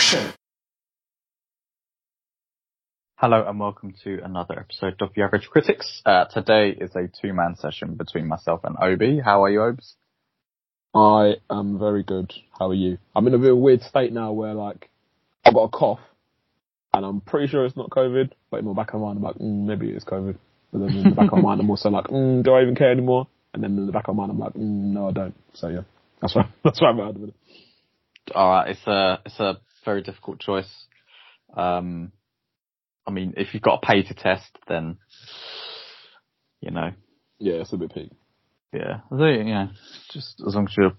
Action! Hello and welcome to another episode of The Average Critics. Uh, today is a two-man session between myself and Obi. How are you, Obes? I am very good. How are you? I'm in a real weird state now where like I've got a cough and I'm pretty sure it's not COVID, but in my back of my mind I'm like, mm, maybe it is COVID. But then in the back of my mind I'm also like, mm, do I even care anymore? And then in the back of my mind I'm like, mm, no I don't. So yeah, that's why, that's why I'm at the minute. Alright, it's a, it's a very difficult choice. Um, I mean, if you've got to pay to test, then, you know, Yeah, it's a bit peak. yeah, I think, yeah, just as long as you're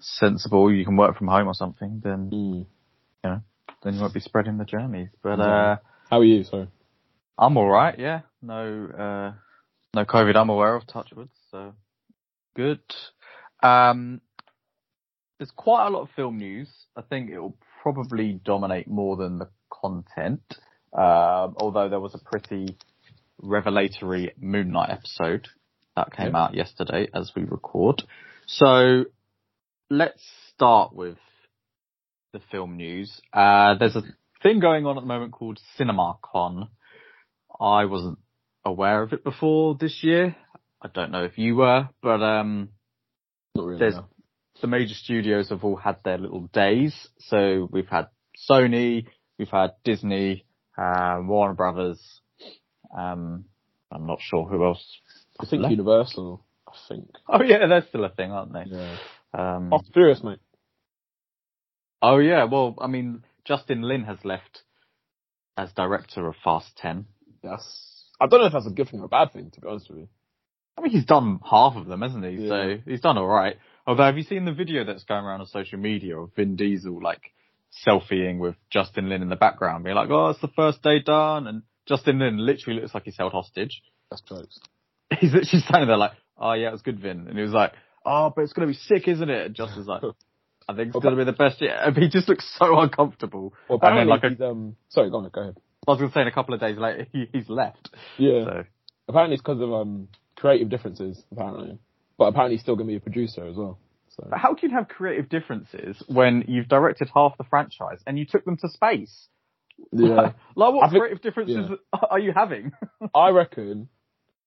sensible, you can work from home or something, then, Mm. then you won't be spreading the germs. But, Yeah. uh, How are you? Sorry. I'm alright, yeah. No, uh, no COVID I'm aware of, touch wood, so good. Um, there's quite a lot of film news. I think it will probably dominate more than the content. Um, although there was a pretty revelatory Moon Knight episode that came Yeah. out yesterday as we record. So let's start with the film news. Uh, there's a thing going on at the moment called CinemaCon. I wasn't aware of it before this year. I don't know if you were, but um, really. There's- no. The major studios have all had their little days. So we've had Sony, we've had Disney, uh, Warner Brothers. Um, I'm not sure who else. I think left. Universal. I think. Oh yeah, they're still a thing, aren't they? Yeah. Um, Furious, mate. oh yeah, well, I mean, Justin Lin has left as director of Fast 10. That's. I don't know if that's a good thing or a bad thing, to be honest with you. I mean, he's done half of them, hasn't he? Yeah. So he's done alright. Although, have you seen the video that's going around on social media of Vin Diesel, like, selfieing with Justin Lin in the background, being like, oh, it's the first day done, and Justin Lin literally looks like he's held hostage. That's jokes. He's literally standing there like, oh yeah, it was good, Vin. And he was like, oh, but it's gonna be sick, isn't it? And Justin's like, I think it's gonna be the best yet. And he just looks so uncomfortable. Well, and then apparently like, a, he's, um, sorry, go on, go ahead. I was gonna say in a couple of days later, he, he's left. Yeah. So, Apparently it's because of um creative differences. Apparently, but apparently he's still gonna be a producer as well. So But how can you have creative differences when you've directed half the franchise and you took them to space? yeah, like what I think- creative differences are you having? I reckon,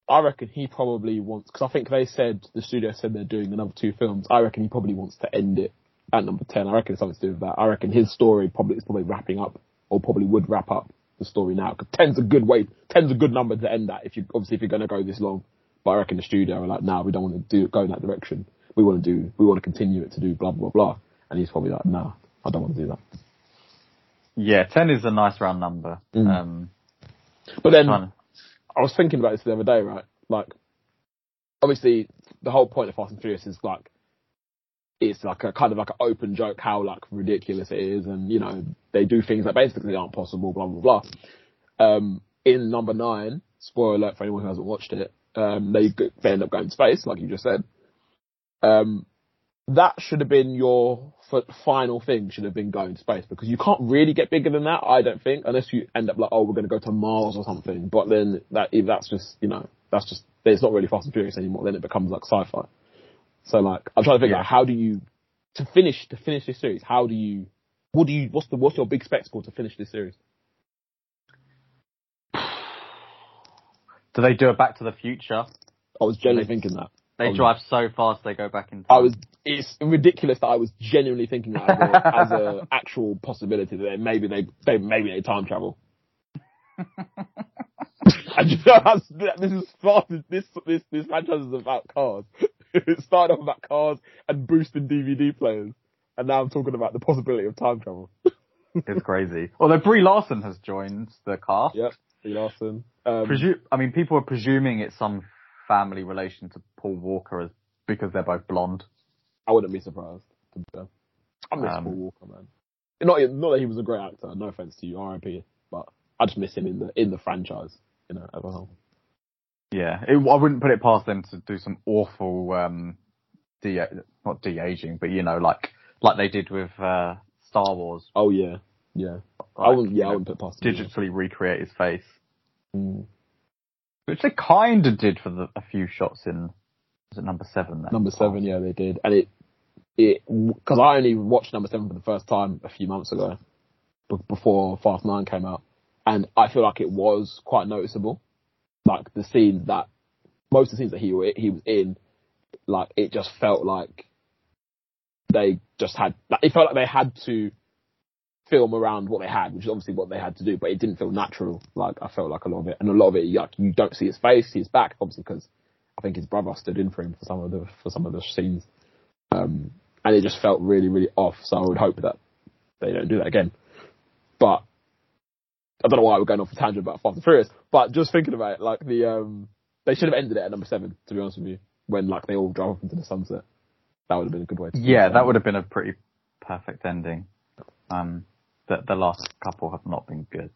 I reckon he probably wants because I think they said the studio said they're doing another two films. I reckon he probably wants to end it at number ten. I reckon it's something to do with that. I reckon his story probably is probably wrapping up or probably would wrap up the story now. Because ten's a good way, ten's a good number to end that. If you obviously if you're going to go this long, but I reckon the studio are like, nah, we don't want to do go in that direction. We want to do, we want to continue it to do blah blah blah. And he's probably like, nah, I don't want to do that. yeah, 10 is a nice round number. Mm. Um, But then I was thinking about this the other day, right? Like, obviously, the whole point of Fast and Furious is like, it's like a kind of like an open joke how like ridiculous it is, and you know they do things that basically aren't possible, blah blah blah. Um, in number nine, spoiler alert for anyone who hasn't watched it, um, they they end up going to space, like you just said. Um, that should have been your f- final thing. Should have been going to space because you can't really get bigger than that. I don't think unless you end up like, oh, we're going to go to Mars or something. But then that that's just you know that's just it's not really Fast and Furious anymore. Then it becomes like sci-fi. So like I'm trying to figure Yeah. out how do you to finish to finish this series. How do you what do you what's the what's your big spectacle to finish this series? Do they do a Back to the Future? I was genuinely They- thinking that. They Um, drive so fast they go back in time. I was. It's ridiculous that I was genuinely thinking that as an actual possibility that maybe they, they maybe they time travel. you know, this is fast. This this this franchise is about cars. it started off about cars and boosting DVD players, and now I'm talking about the possibility of time travel. It's crazy. Although Brie Larson has joined the cast. Yep, Brie Larson. Um, Presu- I mean, people are presuming it's some family relation to Paul Walker as because they're both blonde. I wouldn't be surprised. to be fair. I miss Um, Paul Walker, man. Not not that he was a great actor. No offense to you, R.I.P. But I just miss him in the in the franchise. You know, as a whole. Yeah, it, I wouldn't put it past them to do some awful, um, de not de aging, but you know, like like they did with uh, Star Wars. Oh yeah, yeah. I wouldn't. Yeah, I wouldn't put past him. digitally recreate his face, Mm. which they kind of did for the, a few shots in was it number seven? Then Number seven, yeah, they did, and it it because I only watched number seven for the first time a few months ago, b- before Fast Nine came out, and I feel like it was quite noticeable. Like the scenes that most of the scenes that he he was in, like it just felt like they just had. Like, it felt like they had to film around what they had, which is obviously what they had to do, but it didn't feel natural. Like I felt like a lot of it, and a lot of it, like you don't see his face, his back, obviously because I think his brother stood in for him for some of the for some of the scenes, um, and it just felt really really off. So I would hope that they don't do that again. But I don't know why we're going off a tangent about Fast and Furious, but just thinking about it, like the um, they should have ended it at number seven. To be honest with you, when like they all drove off into the sunset, that would have been a good way. to Yeah, that would have been a pretty perfect ending. Um, the the last couple have not been good.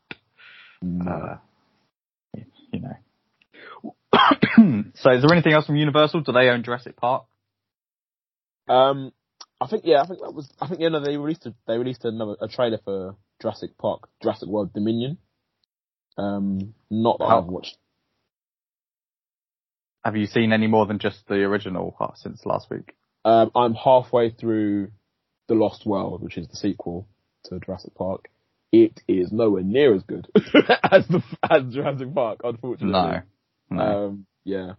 No. Uh, you know. so, is there anything else from Universal? Do they own Jurassic Park? Um, I think yeah, I think that was. I think yeah, no, they released a, they released another a trailer for Jurassic Park, Jurassic World Dominion. Um, not that I've watched. Have you seen any more than just the original since last week? Um, I'm halfway through the Lost World, which is the sequel to Jurassic Park. It is nowhere near as good as the as Jurassic Park, unfortunately. No. No. Um, yeah,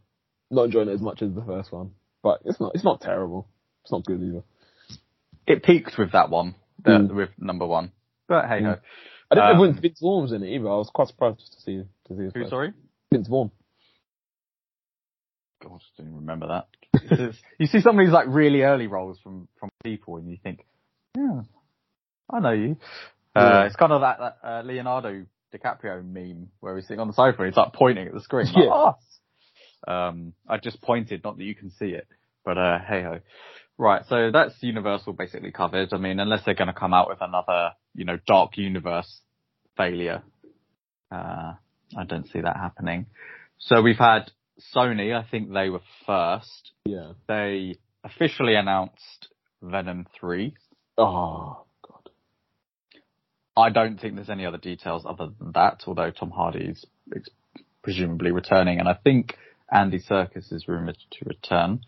not enjoying it as much as the first one, but it's not. It's not terrible. It's not good either. it peaked with that one, the, Mm. with number one. But hey ho. I didn't know Um, when Vince Vaughn was in it either. I was quite surprised to see to see his Who, sorry? Vince Vaughn. God, I didn't remember that. You see some of these like really early roles from, from people and you think, yeah, I know you. Uh, Yeah. it's kind of that, that uh, Leonardo DiCaprio meme where he's sitting on the sofa and he's like pointing at the screen. Like, Yeah. "Us." Um, I just pointed, not that you can see it, but, uh, hey ho. Right. So that's Universal basically covered. I mean, unless they're going to come out with another, you know, dark universe failure, uh, I don't see that happening. So we've had Sony. I think they were first. Yeah. They officially announced Venom 3. Oh. I don't think there's any other details other than that, although Tom Hardy is ex- presumably returning, and I think Andy Serkis is rumored to return.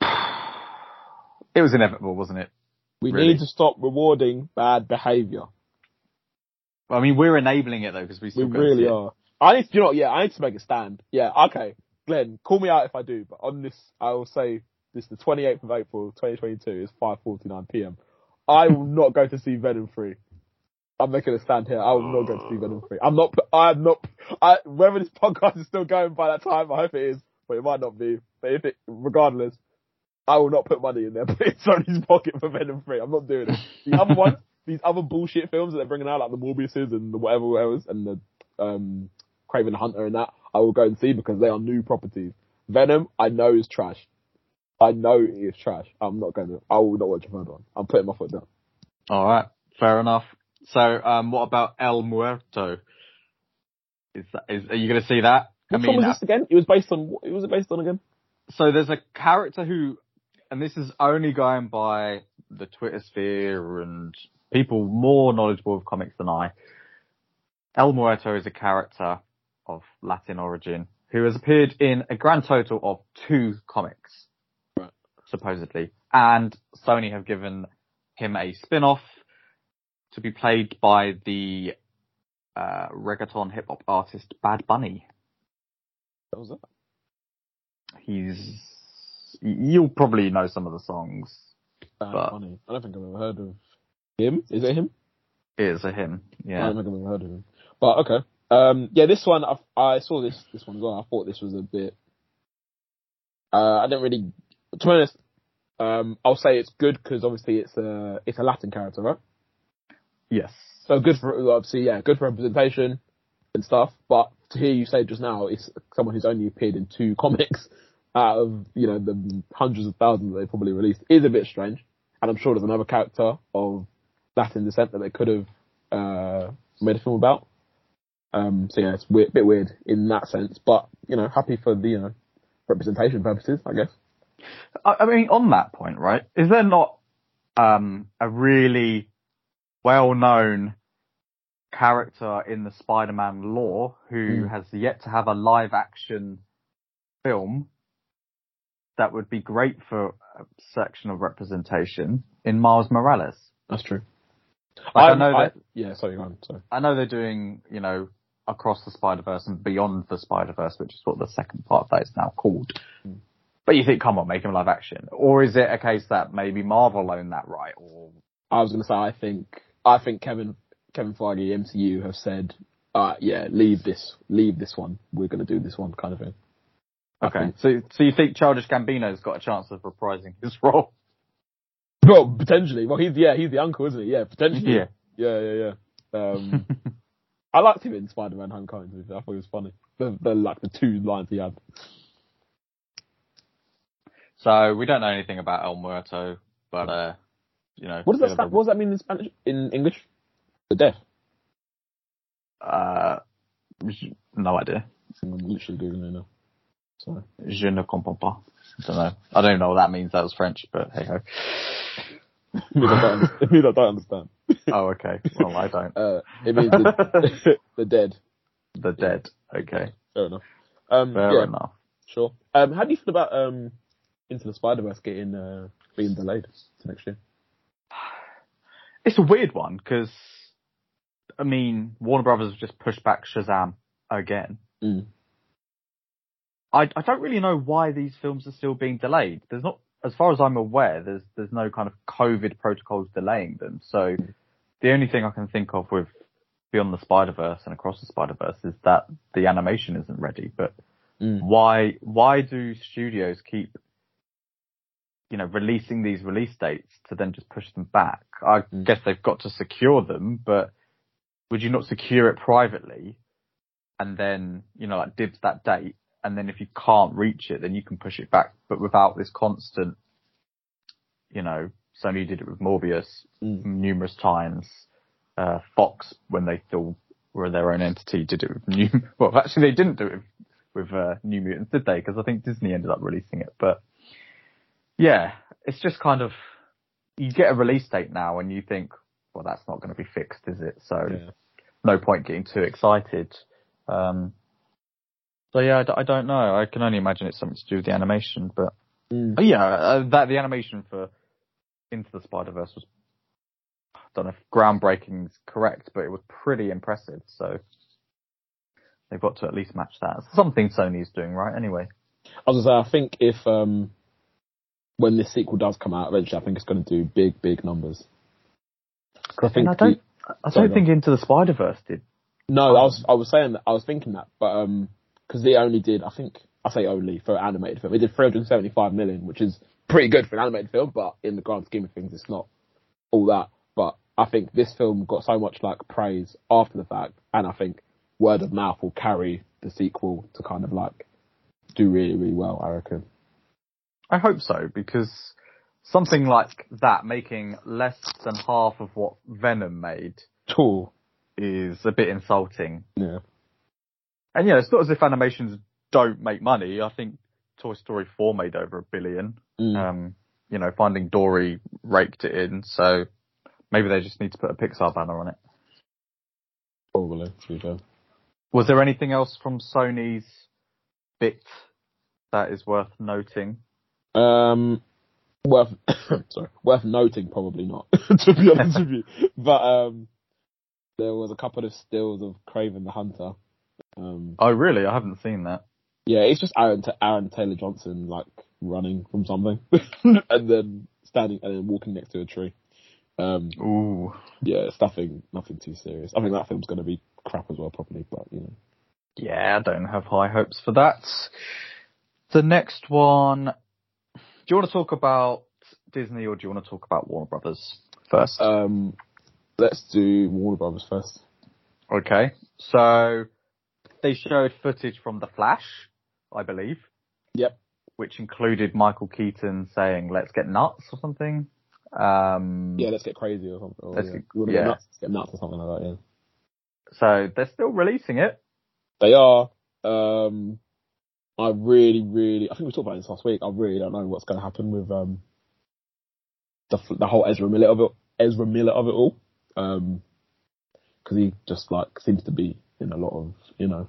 It was inevitable, wasn't it? We Really? need to stop rewarding bad behaviour. I mean, we're enabling it though because we We still go really are. I need to, you know, what, yeah, I need to make a stand. Yeah, okay. Glenn, call me out if I do, but on this, I will say this: the 28th of April, 2022 is 5:49 p.m. I will not go to see Venom 3. I'm making a stand here. I will not go to see Venom 3. I'm not. I'm not. I, whether this podcast is still going by that time, I hope it is, but it might not be. But if it, regardless, I will not put money in there. Put Sony's pocket for Venom 3. I'm not doing it. The other ones, these other bullshit films that they're bringing out, like the Morbiuses and the whatever, whatever, and the um, Kraven Hunter and that, I will go and see because they are new properties. Venom, I know is trash. I know it is trash. I'm not going to. I will not watch a third one. I'm putting my foot down. All right, fair enough. So, um, what about El Muerto? Is that, is are you going to see that? Which one was this again? It was based on. What was it based on again? so there's a character who, and this is only going by the Twitter sphere and people more knowledgeable of comics than I. El Muerto is a character of Latin origin who has appeared in a grand total of two comics, Right. supposedly, and Sony have given him a spin-off to be played by the uh, reggaeton hip hop artist Bad Bunny. That was it. He's you'll probably know some of the songs. Bad But- Bunny. I don't think I've ever heard of him. Is it him? It is a him, Yeah. I don't think I've ever heard of him. But okay. Um, yeah, this one I, I saw this this one as well. I thought this was a bit. Uh, I didn't really. To be honest, um, I'll say it's good because obviously it's a it's a Latin character, right? Yes. So good for obviously, yeah, good for representation and stuff. But to hear you say just now, it's someone who's only appeared in two comics out of you know the hundreds of thousands that they probably released is a bit strange. And I'm sure there's another character of Latin descent that they could have uh, made a film about. Um, so yeah, it's a bit weird in that sense, but you know, happy for the you know representation purposes, I guess. I, I mean, on that point, right? Is there not um, a really well-known character in the Spider-Man lore who Hmm. has yet to have a live-action film that would be great for a section of representation in Miles Morales. That's true. Like, I know that yeah, sorry, go on. Sorry. I know they're doing, you know, across the Spider Verse and beyond the Spider Verse, which is what the second part of that is now called. Hmm. But you think, come on, make him live action, or is it a case that maybe Marvel own that right? Or I was going to say, I think, I think Kevin, Kevin Feige, MCU have said, uh, yeah, leave this, leave this one. We're going to do this one kind of thing. Okay, so so you think Childish Gambino's got a chance of reprising his role? Well, potentially. Well, he's, yeah, he's the uncle, isn't he? Yeah, potentially. Yeah. Yeah, yeah, yeah. Um, I liked him in Spider-Man Homecoming. to be fair. I thought it was funny. The, the, like, the two lines he had. so we don't know anything about El Muerto, but uh, you know, What does that what does that mean in Spanish? In English? The death. Uh, no idea. I'm literally googling it now. Sorry. Je ne comprends pas. I don't know. I don't even know what that means. That was French, but hey ho. Me that don't understand. Me don't understand. Oh, okay. Well, I don't. Uh, it means the, the dead. The dead. Okay. Fair enough. Um, Fair yeah, enough. sure. Um, how do you feel about um, Into the Spider Verse getting uh, being delayed to next year? It's a weird one because, I mean, Warner Brothers have just pushed back Shazam again. Mm. I, I don't really know why these films are still being delayed. There's not, as far as I'm aware, there's there's no kind of COVID protocols delaying them. So the only thing I can think of with Beyond the Spider Verse and Across the Spider Verse is that the animation isn't ready. But Mm. why why do studios keep you know releasing these release dates to then just push them back? I guess they've got to secure them, but would you not secure it privately and then you know like dibs that date and then if you can't reach it then you can push it back but without this constant you know Sony did it with Morbius Mm. numerous times uh Fox when they still were their own entity did it with new well actually they didn't do it with, with uh, New Mutants did they because I think Disney ended up releasing it but yeah it's just kind of you get a release date now and you think well that's not going to be fixed is it so Yeah. no point getting too excited. Um, so yeah, I, d- I don't know. I can only imagine it's something to do with the animation, but Mm. oh, yeah, uh, that the animation for Into the Spider Verse was I don't know if groundbreaking is correct, but it was pretty impressive. So they've got to at least match that. It's something Sony's doing right anyway. I was gonna say, I think if um, when this sequel does come out eventually, I think it's going to do big, big numbers. I think And I don't, I don't think Into the Spider Verse did. no, I was I was saying that I was thinking that, but um, because they only did, I think I say only for an animated film, it did 375 million, which is pretty good for an animated film, but in the grand scheme of things, it's not all that. But I think this film got so much like praise after the fact, and I think word of mouth will carry the sequel to kind of like do really, really well. I reckon. I hope so because something like that making less than half of what Venom made Cool. is a bit insulting. Yeah. And yeah, it's not as if animations don't make money. I think Toy Story 4 made over a billion. Mm. Um, you know, Finding Dory raked it in, so maybe they just need to put a Pixar banner on it. Probably. To be fair. Was there anything else from Sony's bit that is worth noting? Um, worth sorry, worth noting, probably not. to be honest with you, but um, there was a couple of stills of Kraven the Hunter. Um, Oh, really? I haven't seen that. yeah, it's just Aaron Aaron Taylor Johnson like running from something, and then standing and then walking next to a tree. Um, Ooh. yeah, it's nothing nothing too serious. I think that film's going to be crap as well, probably, but you know. Yeah, I don't have high hopes for that. The next one, you want to talk about Disney or do you want to talk about Warner Brothers first? Um, let's do Warner Brothers first. okay, so they showed footage from The Flash, I believe, Yep. which included Michael Keaton saying "Let's get nuts" or something. Um, Yeah, let's get crazy or something. Or, Let's yeah. get- yeah. nuts? Get nuts or something like that. Yeah. So they're still releasing it. They are. Um, I really, really, I think we talked about this last week. I really don't know what's going to happen with um, the the whole Ezra Miller of it, Ezra Miller of it all, because he just like seems to be in a lot of you know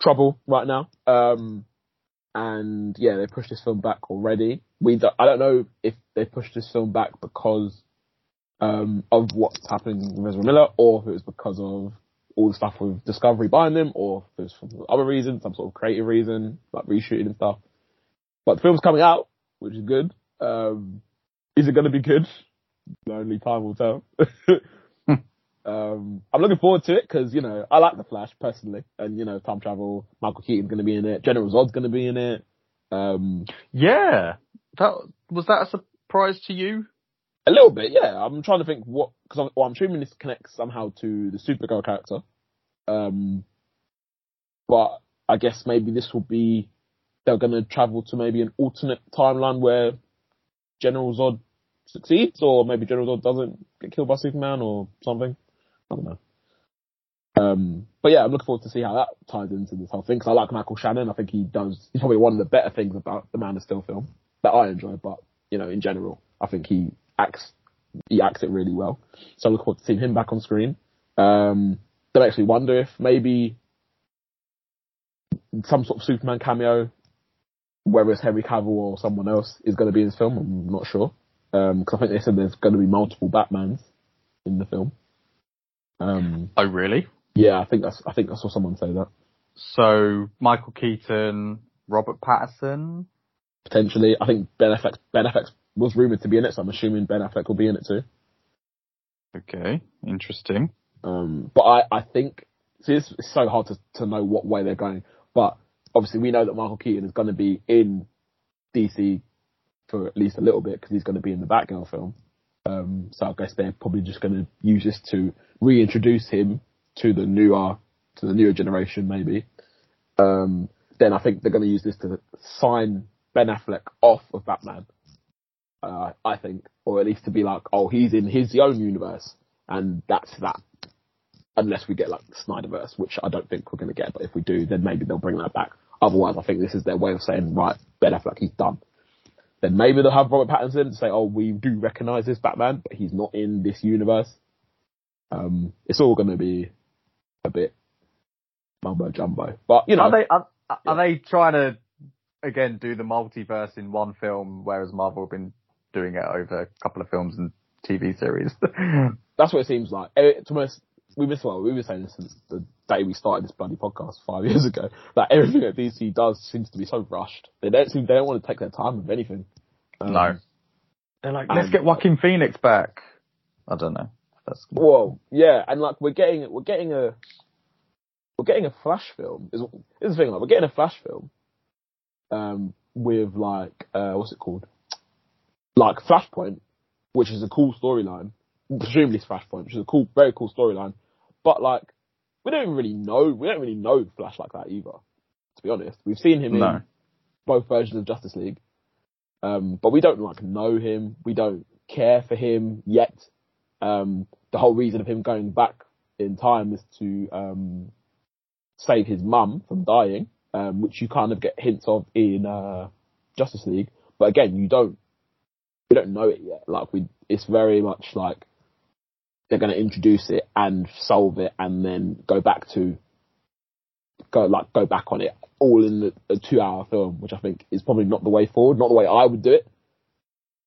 trouble right now. Um, and yeah, they pushed this film back already. We do, I don't know if they pushed this film back because um, of what's happening with Ezra Miller, or if it was because of all the stuff with Discovery buying them, or if it was for other reason, some sort of creative reason, like reshooting and stuff. But the film's coming out, which is good. Um, is it going to be good? Only time will tell. um, I'm looking forward to it because you know I like the Flash personally, and you know time travel. Michael Keaton's going to be in it. General Zod's going to be in it. Um, yeah, that was that a surprise to you? A little bit, yeah. I'm trying to think what because I'm, well, I'm assuming this connects somehow to the Supergirl character. Um, but I guess maybe this will be they're going to travel to maybe an alternate timeline where General Zod succeeds, or maybe General Zod doesn't get killed by Superman or something. I don't know. Um, but yeah, I'm looking forward to see how that ties into this whole thing because I like Michael Shannon. I think he does. He's probably one of the better things about the Man of Steel film that I enjoy. But you know, in general, I think he acts he acts it really well. So I look forward to seeing him back on screen. Um, then I actually wonder if maybe some sort of Superman cameo whether it's Henry Cavill or someone else is going to be in this film, I'm not sure. Because um, I think they said there's going to be multiple Batmans in the film. Um, oh really? Yeah, I think that's. I think I saw someone say that. So Michael Keaton, Robert Pattinson, potentially. I think Ben Affleck. Ben Affleck was rumored to be in it, so I'm assuming Ben Affleck will be in it too. Okay, interesting. Um, but I, I think see, it's, it's so hard to to know what way they're going. But obviously we know that Michael Keaton is going to be in DC for at least a little bit because he's going to be in the Batgirl film. Um, so I guess they're probably just going to use this to reintroduce him to the newer to the newer generation, maybe. Um, then I think they're going to use this to sign Ben Affleck off of Batman. Uh, I think, or at least to be like, oh, he's in his own universe, and that's that unless we get like the Snyderverse, which I don't think we're going to get. But if we do, then maybe they'll bring that back. Otherwise, I think this is their way of saying, right, Ben Affleck, he's done. Then maybe they'll have Robert Pattinson to say, oh, we do recognise this Batman, but he's not in this universe. Um, it's all going to be a bit mumbo jumbo. But you know, are they are, are yeah. they trying to again do the multiverse in one film, whereas Marvel have been doing it over a couple of films and TV series? That's what it seems like. It's almost we were well, we were saying this since the day we started this bloody podcast five years ago. That everything that DC does seems to be so rushed. They don't seem they don't want to take their time with anything. Um, no, they're like, let's get Joaquin Phoenix back. I don't know. That's well, yeah, and like we're getting we're getting a we're getting a Flash film. Is is the thing like we're getting a Flash film, um, with like uh, what's it called, like Flashpoint, which is a cool storyline. Presumably Flashpoint, which is a cool, very cool storyline but like, we don't really know, we don't really know Flash like that either. To be honest, we've seen him no. in both versions of Justice League, um, but we don't like know him. We don't care for him yet. Um, the whole reason of him going back in time is to um, save his mum from dying, um, which you kind of get hints of in uh, Justice League. But again, you don't we don't know it yet. Like we, it's very much like they're going to introduce it and solve it and then go back to go like go back on it all in the, a two hour film, which I think is probably not the way forward, not the way I would do it.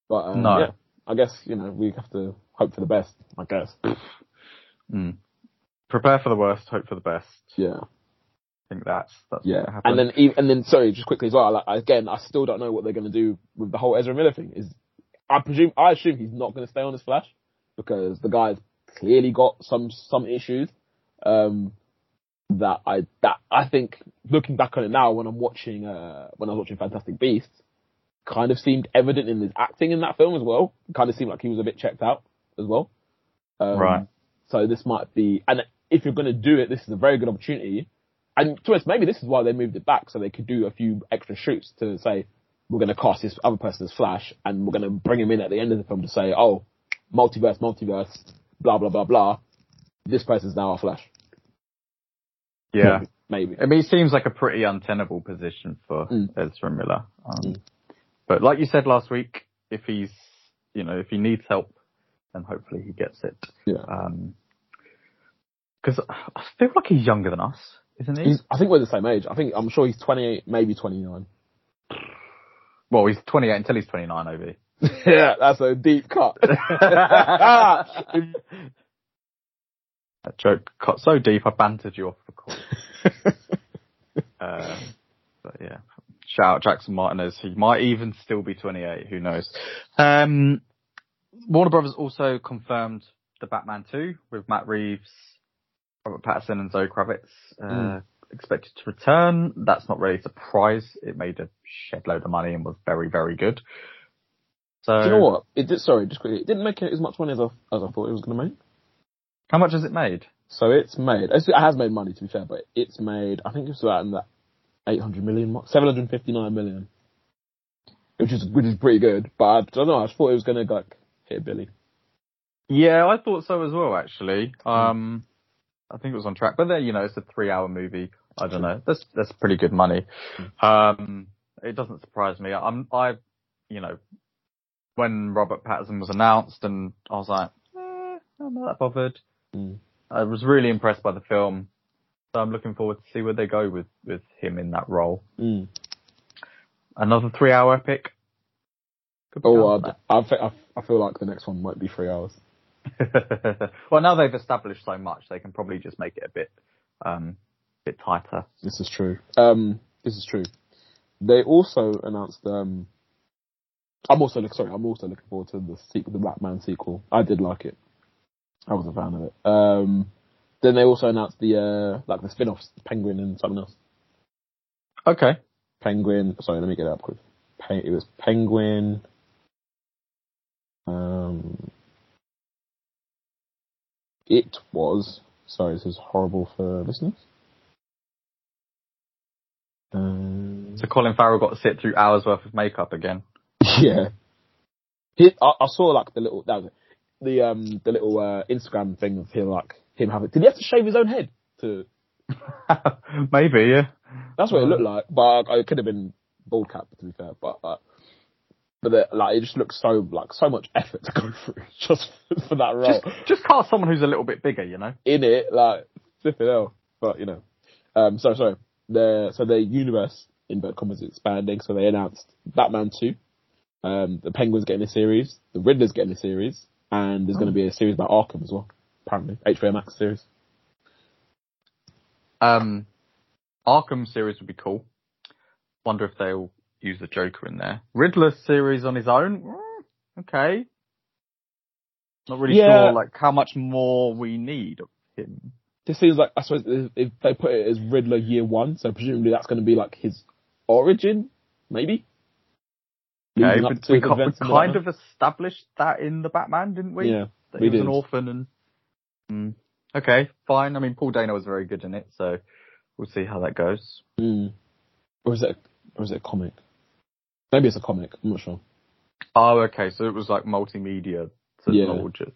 But um, no. yeah, I guess you know we have to hope for the best. I guess. Mm. Prepare for the worst, hope for the best. Yeah. I think that's that's yeah. And then and then sorry, just quickly as well. Like, again, I still don't know what they're going to do with the whole Ezra Miller thing. Is I presume I assume he's not going to stay on as Flash because the guy's clearly got some some issues um, that I that I think looking back on it now when I'm watching uh, when I was watching Fantastic Beasts kind of seemed evident in his acting in that film as well. kind of seemed like he was a bit checked out as well. Um, right. So this might be, and if you're going to do it, this is a very good opportunity. And to us, maybe this is why they moved it back so they could do a few extra shoots to say we're going to cast this other person as Flash, and we're going to bring him in at the end of the film to say, oh, multiverse, multiverse blah blah blah blah. This person's now our Flash. Yeah, maybe. I mean, it seems like a pretty untenable position for mm. Ezra Miller. Um, mm. But like you said last week, if he's, you know, if he needs help, then hopefully he gets it. Yeah. Because um, I feel like he's younger than us, isn't he? He's, I think we're the same age. I think I'm sure he's 28, maybe 29. Well, he's 28 until he's 29, Obi. yeah, that's a deep cut. That joke cut so deep, I bantered you off the call. um, but yeah, shout out Jackson Martinez. He might even still be 28. Who knows? Um, Warner Brothers also confirmed the Batman 2 with Matt Reeves, Robert Pattinson, and Zoe Kravitz uh, Mm. Expected to return. That's not really a surprise. It made a shed load of money and was very, very good. So, Do you know what? It did. Sorry, just quickly. It didn't make as much money as I as I thought it was going to make. how much has it made? So it's made. It has made money to be fair, but it's made. I think it's about in that 800 million, mark, 759 million, which is which is pretty good. But I don't know. I just thought it was going to like hit Billy. Yeah, I thought so as well, actually. Um, I think it was on track, but there, you know, it's a three hour movie. I don't know. That's, that's pretty good money. Um, it doesn't surprise me. I'm, I, you know, when Robert Pattinson was announced and I was like, eh, I'm not that bothered. Mm. I was really impressed by the film. So I'm looking forward to see where they go with, with him in that role. Mm. Another three hour epic. Oh, I, I, I feel like the next one might be three hours. well, now they've established so much, they can probably just make it a bit, um, bit tighter. This is true. Um, this is true. They also announced. Um, I'm also look, sorry. I'm also looking forward to the sequel, the Batman sequel. I did like it. I was a fan of it. Um, then they also announced the uh, like the spin-offs, Penguin and something else. Okay. Penguin. Sorry, let me get it up quick. Pe- it was Penguin. Um, it was. Sorry, this is horrible for listeners. Um, So Colin Farrell got to sit through hours worth of makeup again. yeah. He, I, I saw like the little that was it. the um the little uh, Instagram thing of him like him having. Did he have to shave his own head to? Maybe, yeah. That's what it looked like, but uh, it could have been bald cap to be fair. But uh, but the, like it just looks so like so much effort to go through just for that role Just, just cast someone who's a little bit bigger, you know? in it. Like flip it out. But you know, um, so sorry. The so the universe in Bert Commas is expanding. So they announced Batman two. Um, the Penguin's getting a series. The Riddler's getting a series, and there's going to be a series about Arkham as well. Apparently, HBO Max series. Um, Arkham series would be cool. Wonder if they'll use the Joker in there. Riddler series on his own? Mm, Okay. Not really Yeah. sure, like, how much more we need of him. This seems like I suppose if- if they put it as Riddler year one, so presumably that's going to be like his origin, maybe. Leading but we, ki- we kind of established that in the Batman, didn't we? yeah. that we he was did. an orphan and mm, okay, fine. I mean, Paul Dano was very good in it, so we'll see how that goes. Mm. Or is it? Or is it a comic? Maybe it's a comic. I'm not sure. Oh, okay. So it was like multimedia Yeah. technologies.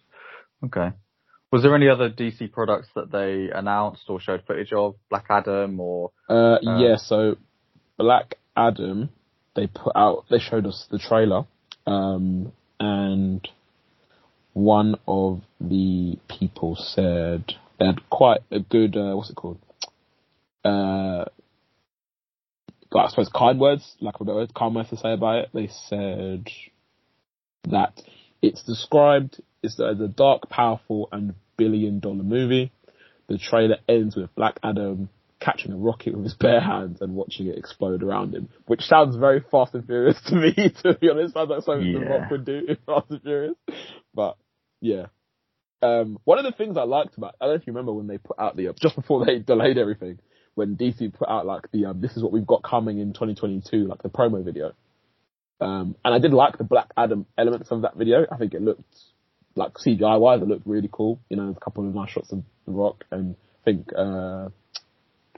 Okay. Was there any other DC products that they announced or showed footage of? Black Adam or Uh, Uh, yeah, so Black Adam, they put out, they showed us the trailer, um, and one of the people said they had quite a good, uh, what's it called? Uh, I suppose kind words, like a better word, kind words to say about it. They said that it's described as a, dark, powerful, and billion dollar movie. The trailer ends with Black Adam catching a rocket with his bare hands and watching it explode around him, which sounds very Fast and Furious to me, to be honest. Sounds like something The Yeah. Rock would do in Fast and Furious. But, yeah. Um, one of the things I liked about, I don't know if you remember when they put out the, just before they delayed everything, when DC put out like the, um, this is what we've got coming in 2022, like the promo video. Um, and I did like the Black Adam elements of that video. I think it looked, like CGI wise, it looked really cool. You know, a couple of nice shots of The Rock and I think, uh,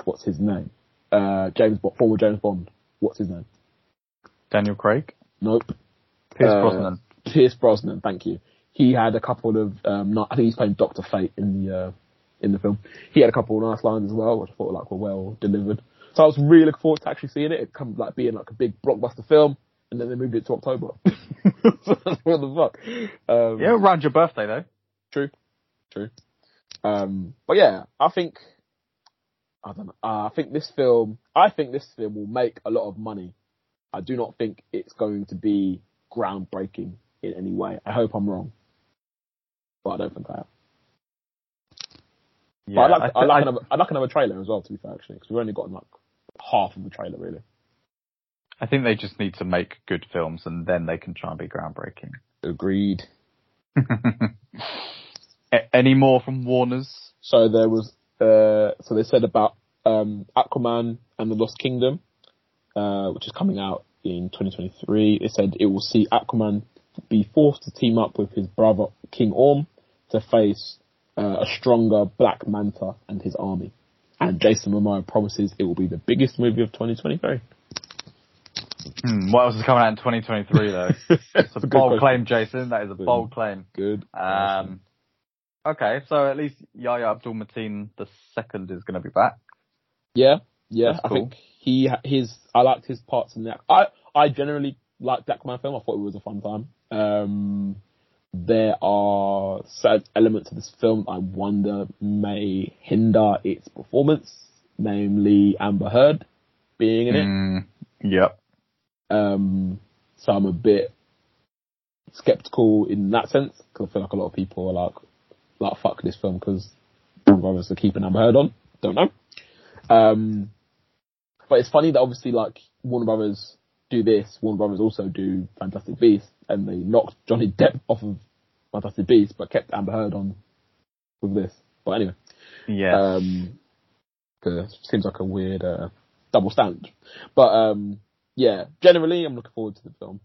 what's his name? Uh, James Bond, former James Bond. What's his name? Daniel Craig? Nope. Pierce Uh, Brosnan. Pierce Brosnan, thank you. He had a couple of, um, not, I think he's playing Doctor Fate in the, uh, in the film. He had a couple of nice lines as well, which I thought like were well delivered. So I was really looking forward to actually seeing it. It come like being like a big blockbuster film, and then they moved it to October. what the fuck? Um, Yeah, around your birthday though. True. True. Um, but yeah, I think, I don't know, uh, I think this film, I think this film will make a lot of money. I do not think it's going to be groundbreaking in any way. I hope I'm wrong, but I don't think I am. Yeah, but I like, I, I, like I- another, I like another trailer as well. To be fair, actually, because we've only gotten like half of the trailer really. I think they just need to make good films and then they can try and be groundbreaking. Agreed. A- Any more from Warner's? So there was, uh, so they said about um, Aquaman and the Lost Kingdom, uh, which is coming out in 2023. It said it will see Aquaman be forced to team up with his brother King Orm to face uh, a stronger Black Manta and his army. And Jason Momoa promises it will be the biggest movie of 2023. Hmm, what else is coming out in 2023 though? It's a good bold question. claim, Jason. That is a Good. bold claim. Good. Um, okay, so at least Yahya Abdul Mateen the second is going to be back. Yeah, yeah. That's I cool. think he his I liked his parts in that. I I generally liked Black Aquaman film. I thought it was a fun time. Um, there are certain elements of this film I wonder may hinder its performance, namely Amber Heard being in it. Mm, yep. Um, so I'm a bit skeptical in that sense because I feel like a lot of people are like, like fuck this film because Warner Brothers are keeping Amber Heard on. Don't know. Um, but it's funny that obviously like Warner Brothers do this, Warner Brothers also do Fantastic Beasts, and they knocked Johnny Depp off of Fantastic Beasts, but kept Amber Heard on with this. But anyway, Yeah. um, seems like a weird uh, double standard. But um, yeah, generally, I'm looking forward to the film.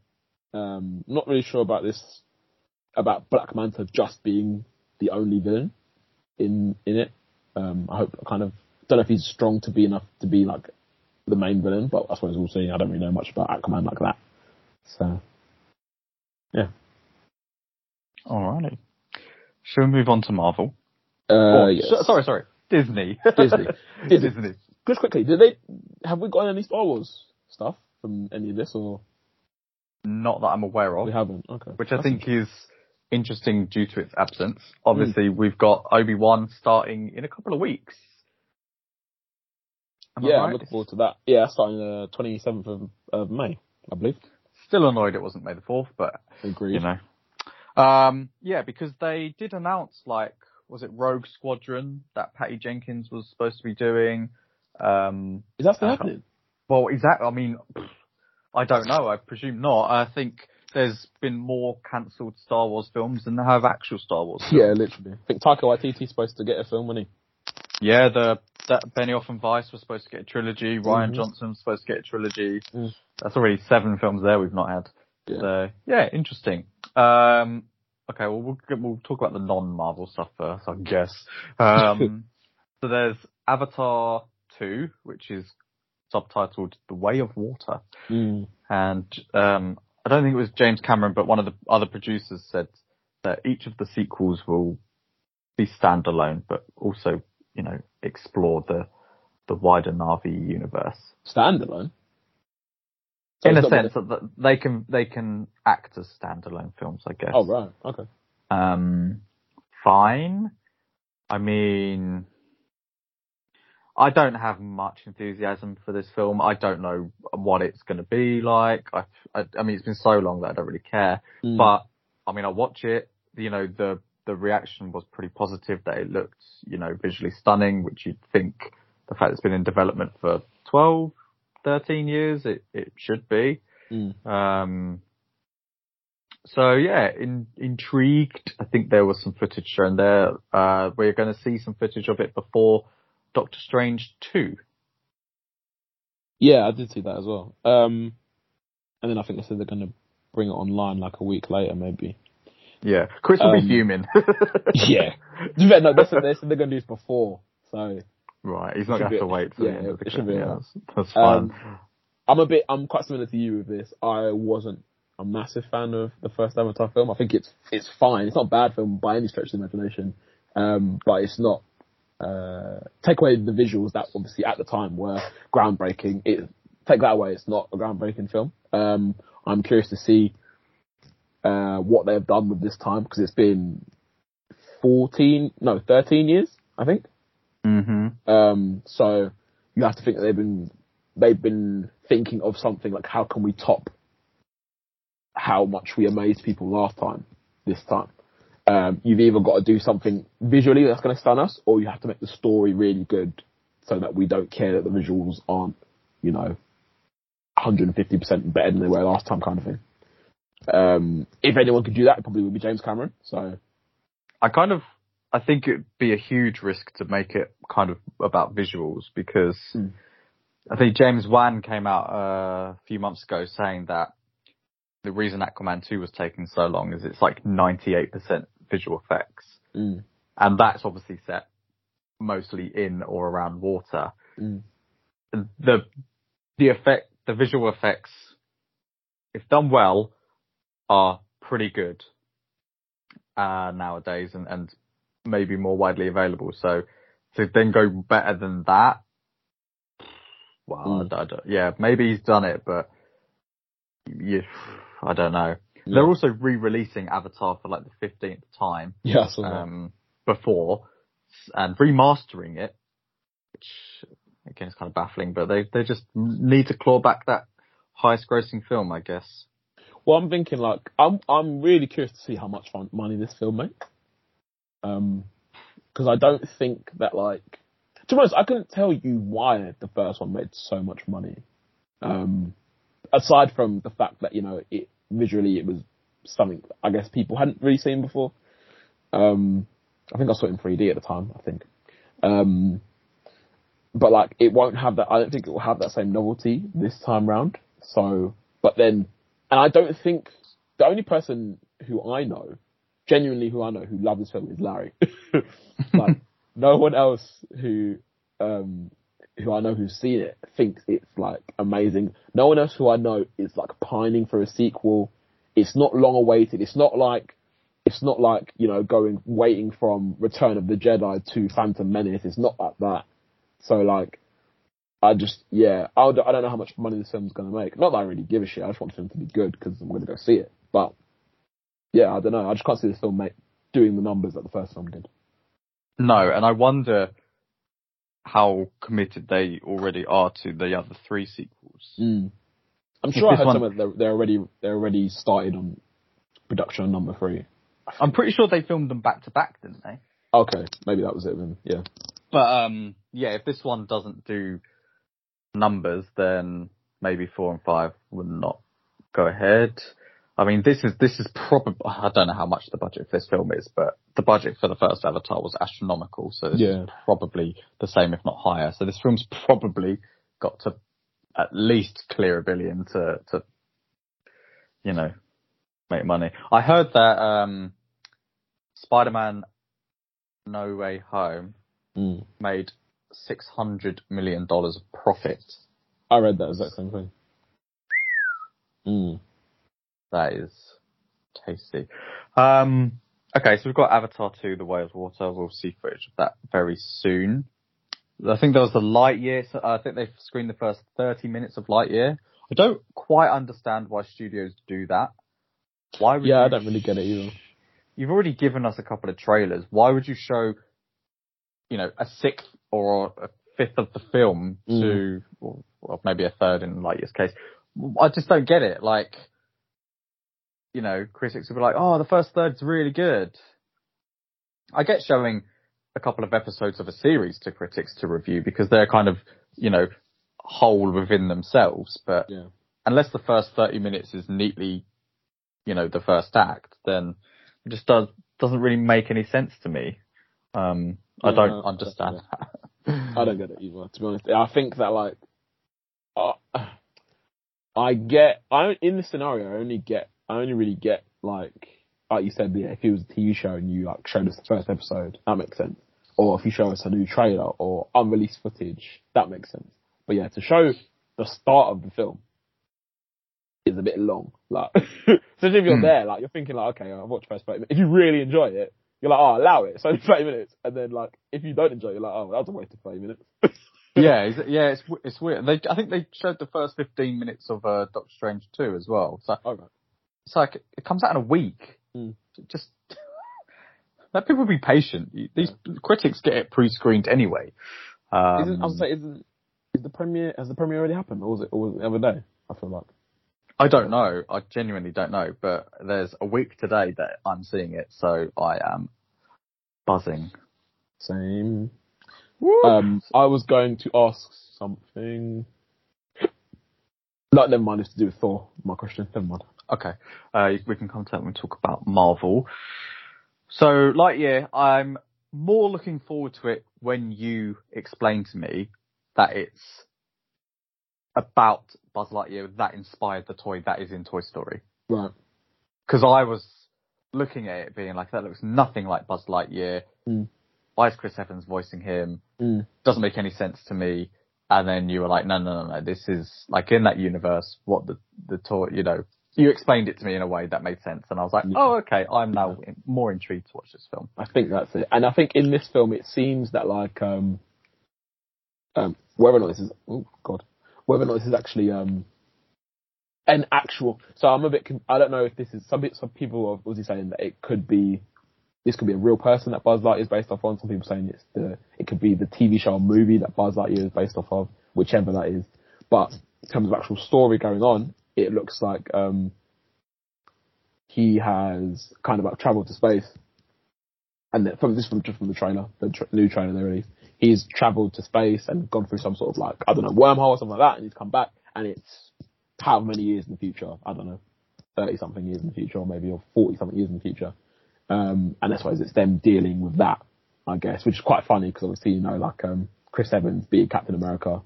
Um, not really sure about this about Black Manta just being the only villain in in it. Um, I hope I kind of don't know if he's strong to be enough to be like the main villain, but I suppose we'll see. I don't really know much about Aquaman like that. So yeah. Alrighty. Shall we move on to Marvel? uh, Oh, yes. so- sorry, sorry. Disney. Disney. Disney. Disney. Just quickly, did they have we got any Star Wars stuff from any of this, or Not that I'm aware of. we haven't? Okay, which I That's think is interesting due to its absence. Obviously, we've got Obi Wan starting in a couple of weeks. Am yeah, right? I'm looking forward to that. Yeah, that's starting the 27th of, of May, I believe. Still annoyed it wasn't May the fourth, but Agreed. you know, um, yeah, because they did announce like, was it Rogue Squadron that Patty Jenkins was supposed to be doing? Um, Is that still Uh, happening? well, exactly. I mean, I don't know. I presume not. I think there's been more cancelled Star Wars films than there have actual Star Wars. films. Yeah, literally. I think Taika Waititi's supposed to get a film, wasn't he? Yeah, the that Benioff and Weiss were supposed to get a trilogy. Rian Mhm. Johnson was supposed to get a trilogy. Mm. That's already seven films there we've not had. Yeah. So yeah, interesting. Um, okay, well we'll get- we'll talk about the non-Marvel stuff first, I guess. Um, so there's Avatar two, which is subtitled The Way of Water, Mm. and um, I don't think it was James Cameron, but one of the other producers said that each of the sequels will be standalone, but also you know explore the the wider Na'vi universe Standalone. So in a sense that they can they can act as standalone films, I guess. Oh right. Okay. Um, fine. I mean, I don't have much enthusiasm for this film. I don't know what it's going to be like. I, I, I mean, it's been so long that I don't really care. Mm. But I mean, I watch it. You know, the the reaction was pretty positive. That it looked, you know, visually stunning, which you'd think the fact it's been in development for 12, 13 years, it it should be. Mm. Um, so yeah, in, intrigued. I think there was some footage shown there. Uh, we're going to see some footage of it before Doctor Strange 2. Yeah, I did see that as well. Um, and then I think they said they're going to bring it online like a week later, maybe. Yeah. Chris will Um, be fuming. Yeah. Yeah, no, they said, they said they're going to do this before, so right. He's not going to have to wait yeah, the end of the it should be yeah, that's, that's fine. Um, I'm a bit, I'm quite similar to you with this. I wasn't a massive fan of the first Avatar film. I think it's, it's fine. It's not a bad film by any stretch of the imagination. Um, but it's not, uh, take away the visuals that obviously at the time were groundbreaking. It, take that away, it's not a groundbreaking film. Um, I'm curious to see, uh, what they've done with this time because it's been 14, no, 13 years, I think. hmm Um, so you have to think that they've been they've been thinking of something like how can we top how much we amazed people last time, this time. Um, you've either got to do something visually that's going to stun us, or you have to make the story really good so that we don't care that the visuals aren't, you know, 150% better than they were last time kind of thing. Um, if anyone could do that, it probably would be James Cameron. So I kind of, I think it'd be a huge risk to make it kind of about visuals because Mm. I think James Wan came out uh, a few months ago saying that the reason Aquaman 2 was taking so long is it's like 98% visual effects. mm, And that's obviously set mostly in or around water. mm, The, the effect, the visual effects, if done well, are pretty good, uh, nowadays and, and maybe more widely available. So to then go better than that, well, Mm. I, I don't- yeah, maybe he's done it, but I don't know. Yeah. They're also re-releasing Avatar for like the 15th time yeah, um, before and remastering it, which again is kind of baffling, but they, they just need to claw back that highest grossing film, I guess. Well, I'm thinking like I'm I'm really curious to see how much fun, money this film makes. Um, because I don't think that like to be honest, I couldn't tell you why the first one made so much money. Um, aside from the fact that you know it visually it was something I guess people hadn't really seen before. Um, I think I saw it in 3D at the time. I think. Um, but like it won't have that. I don't think it will have that same novelty this time round. So, but then and I don't think the only person who I know, genuinely who I know who loves this film is Larry. like no one else who um who I know who's seen it thinks it's like amazing. No one else who I know is like pining for a sequel. It's not long awaited. It's not like it's not like, you know, going waiting from Return of the Jedi to Phantom Menace. It's not like that. So like I just, yeah, I don't, I don't know how much money this film's going to make. Not that I really give a shit. I just want the film to be good because I'm going to go see it. But yeah, I don't know. I just can't see this film make doing the numbers that the first film did. No, and I wonder how committed they already are to the other three sequels. I'm If sure I heard one- somewhere they're, they're already they're already started on production on number three. I'm pretty sure they filmed them back to back, didn't they? Okay, maybe that was it then. Yeah. But um, yeah, if this one doesn't do numbers, then maybe four and five would not go ahead. I mean, this is this is probably I don't know how much the budget for this film is, but the budget for the first Avatar was astronomical, so this Yeah. is probably the same, if not higher. So this film's probably got to at least clear a billion to to you know make money. I heard that um, Spider-Man No Way Home Mm. made six hundred million dollars of profit. I read that exact same thing. Mm. That is tasty. Um, okay, so we've got Avatar 2, The Way of Water. We'll see footage of that very soon. I think there was the Lightyear. So I think they screened the first 30 minutes of Lightyear. I don't quite understand why studios do that. Why would Yeah, I don't really get it either. You've already given us a couple of trailers. Why would you show, you know, a sixth or a fifth of the film to, or, or maybe a third in Lightyear's case? I just don't get it. Like, you know, critics will be like, oh, the first third's really good. I get showing a couple of episodes of a series to critics to review because they're kind of, you know, whole within themselves, but Yeah. unless the first 30 minutes is neatly, you know, the first act, then it just does, doesn't really make any sense to me. Um, I don't understand. I don't get it either, to be honest. I think that like, uh, I get, I in this scenario, I only get, I only really get like, like you said, yeah, if it was a TV show and you like showed us the first episode, that makes sense. Or if you show us a new trailer or unreleased footage, that makes sense. But yeah, to show the start of the film is a bit long. Like, especially if you're Hmm. there, like you're thinking like, okay, I'll watch first 30 minutes. If you really enjoy it, you're like, oh, allow it. It's only 30 minutes. And then like, if you don't enjoy it, you're like, oh, that was a waste of 30 minutes. yeah, it's, yeah, it's it's weird. They, I think they showed the first 15 minutes of uh, Doctor Strange 2 as well. So Okay. it's like it comes out in a week. Mm. Just let people be patient. These critics get it pre-screened anyway. Um, Isn't, I was say, isn't, Is the premiere has the premiere already happened, or was it or was it the other day? I feel like. I don't know. I genuinely don't know. But there's a week today that I'm seeing it, so I am buzzing. Same. Um, I was going to ask something. No, never mind. It's to do with Thor. My question. Never mind. Okay, uh, we can come to that when we talk about Marvel. So Lightyear, I'm more looking forward to it when you explain to me that it's about Buzz Lightyear that inspired the toy that is in Toy Story. Right. Because I was looking at it being like, that looks nothing like Buzz Lightyear. Mm. Why is Chris Evans voicing him? Mm. Doesn't make any sense to me. And then you were like, no, no, no, no, this is like in that universe, what the, the toy, you know, you explained it to me in a way that made sense. And I was like, Yeah. oh, okay, I'm now in, more intrigued to watch this film. I think that's it. And I think in this film, it seems that like um, um, whether or not this is oh god, whether or not this is actually um, an actual. So I'm a bit. I don't know if this is some some people are he saying that it could be this could be a real person that Buzz Lightyear is based off on. Some people saying it's the it could be the TV show or movie that Buzz Lightyear is based off of, whichever that is. But in terms of actual story going on, it looks like um, he has kind of like traveled to space and from this from from the trailer, the tr- new trailer they released, he's travelled to space and gone through some sort of like I don't know wormhole or something like that, and he's come back, and it's how many years in the future? I don't know, thirty something years in the future, or maybe or forty something years in the future, um, and I suppose it's them dealing with that, I guess, which is quite funny because obviously you know like um, Chris Evans being Captain America,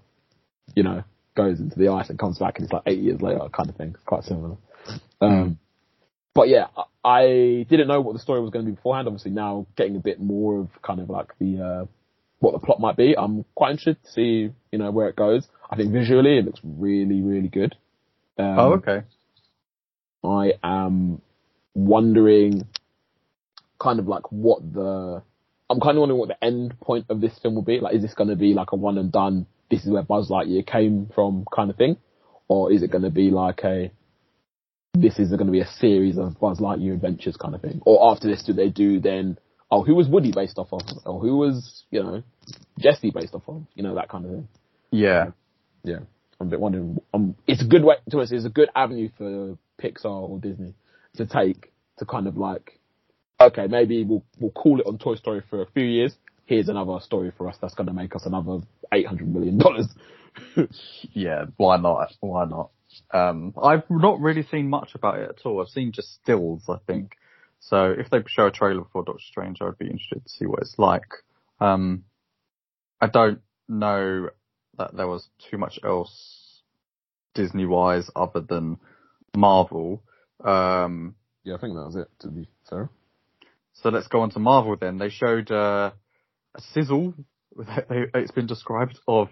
you know, goes into the ice and comes back, and it's like eight years later, kind of thing. It's quite similar. Um, but yeah, I- I didn't know what the story was going to be beforehand. Obviously, now getting a bit more of kind of like the uh, what the plot might be. I'm quite interested to see you know where it goes. I think visually it looks really really good. Um, oh, okay. I am wondering kind of like what the I'm kind of wondering what the end point of this film will be. Like, is this going to be like a one and done? This is where Buzz Lightyear came from, kind of thing, or is it going to be like a this is going to be a series of Buzz Lightyear adventures, kind of thing? Or after this, do they do then? Oh, who was Woody based off of? Or who was you know Jesse based off of? You know that kind of thing. Yeah. Yeah, I'm a bit wondering. Um, it's a good way to us. It's a good avenue for Pixar or Disney to take to kind of like, okay, maybe we'll we'll call it on Toy Story for a few years. Here's another story for us that's going to make us another eight hundred million dollars. Yeah, why not? Why not? Um, I've not really seen much about it at all. I've seen just stills, I think. So if they show a trailer for Doctor Strange, I'd be interested to see what it's like. Um, I don't know that there was too much else Disney wise other than Marvel. Um, Yeah, I think that was it. To be fair. so let's go on to Marvel then. They showed uh, a sizzle. It's been described of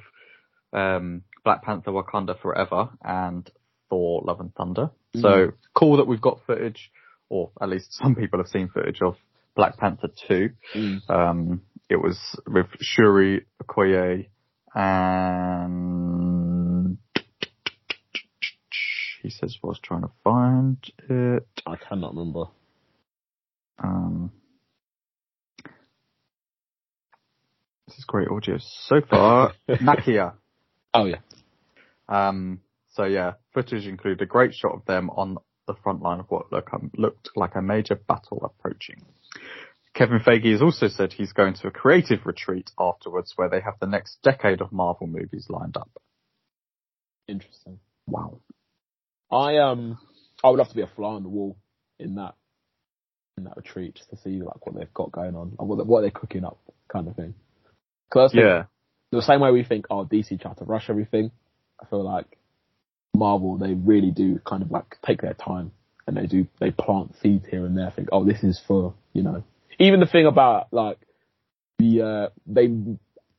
um, Black Panther: Wakanda Forever and Thor: Love and Thunder. So cool that we've got footage, or at least some people have seen footage of Black Panther 2. Mm. Um, it was with Shuri Okoye and he says was trying to find it. I cannot remember. Um, this is great audio so far. Nakia. Oh yeah. Um, so yeah, footage included a great shot of them on the front line of what look, um, looked like a major battle approaching. Kevin Feige has also said he's going to a creative retreat afterwards where they have the next decade of Marvel movies lined up. Interesting. Wow. I um I would love to be a fly on the wall in that in that retreat just to see like what they've got going on what, what they're cooking up kind of thing. Cause Yeah. the same way we think, oh, DC tried to rush everything. I feel like Marvel, they really do kind of like take their time and they do, they plant seeds here and there. Think, oh, this is for, you know, even the thing about like the, uh, they,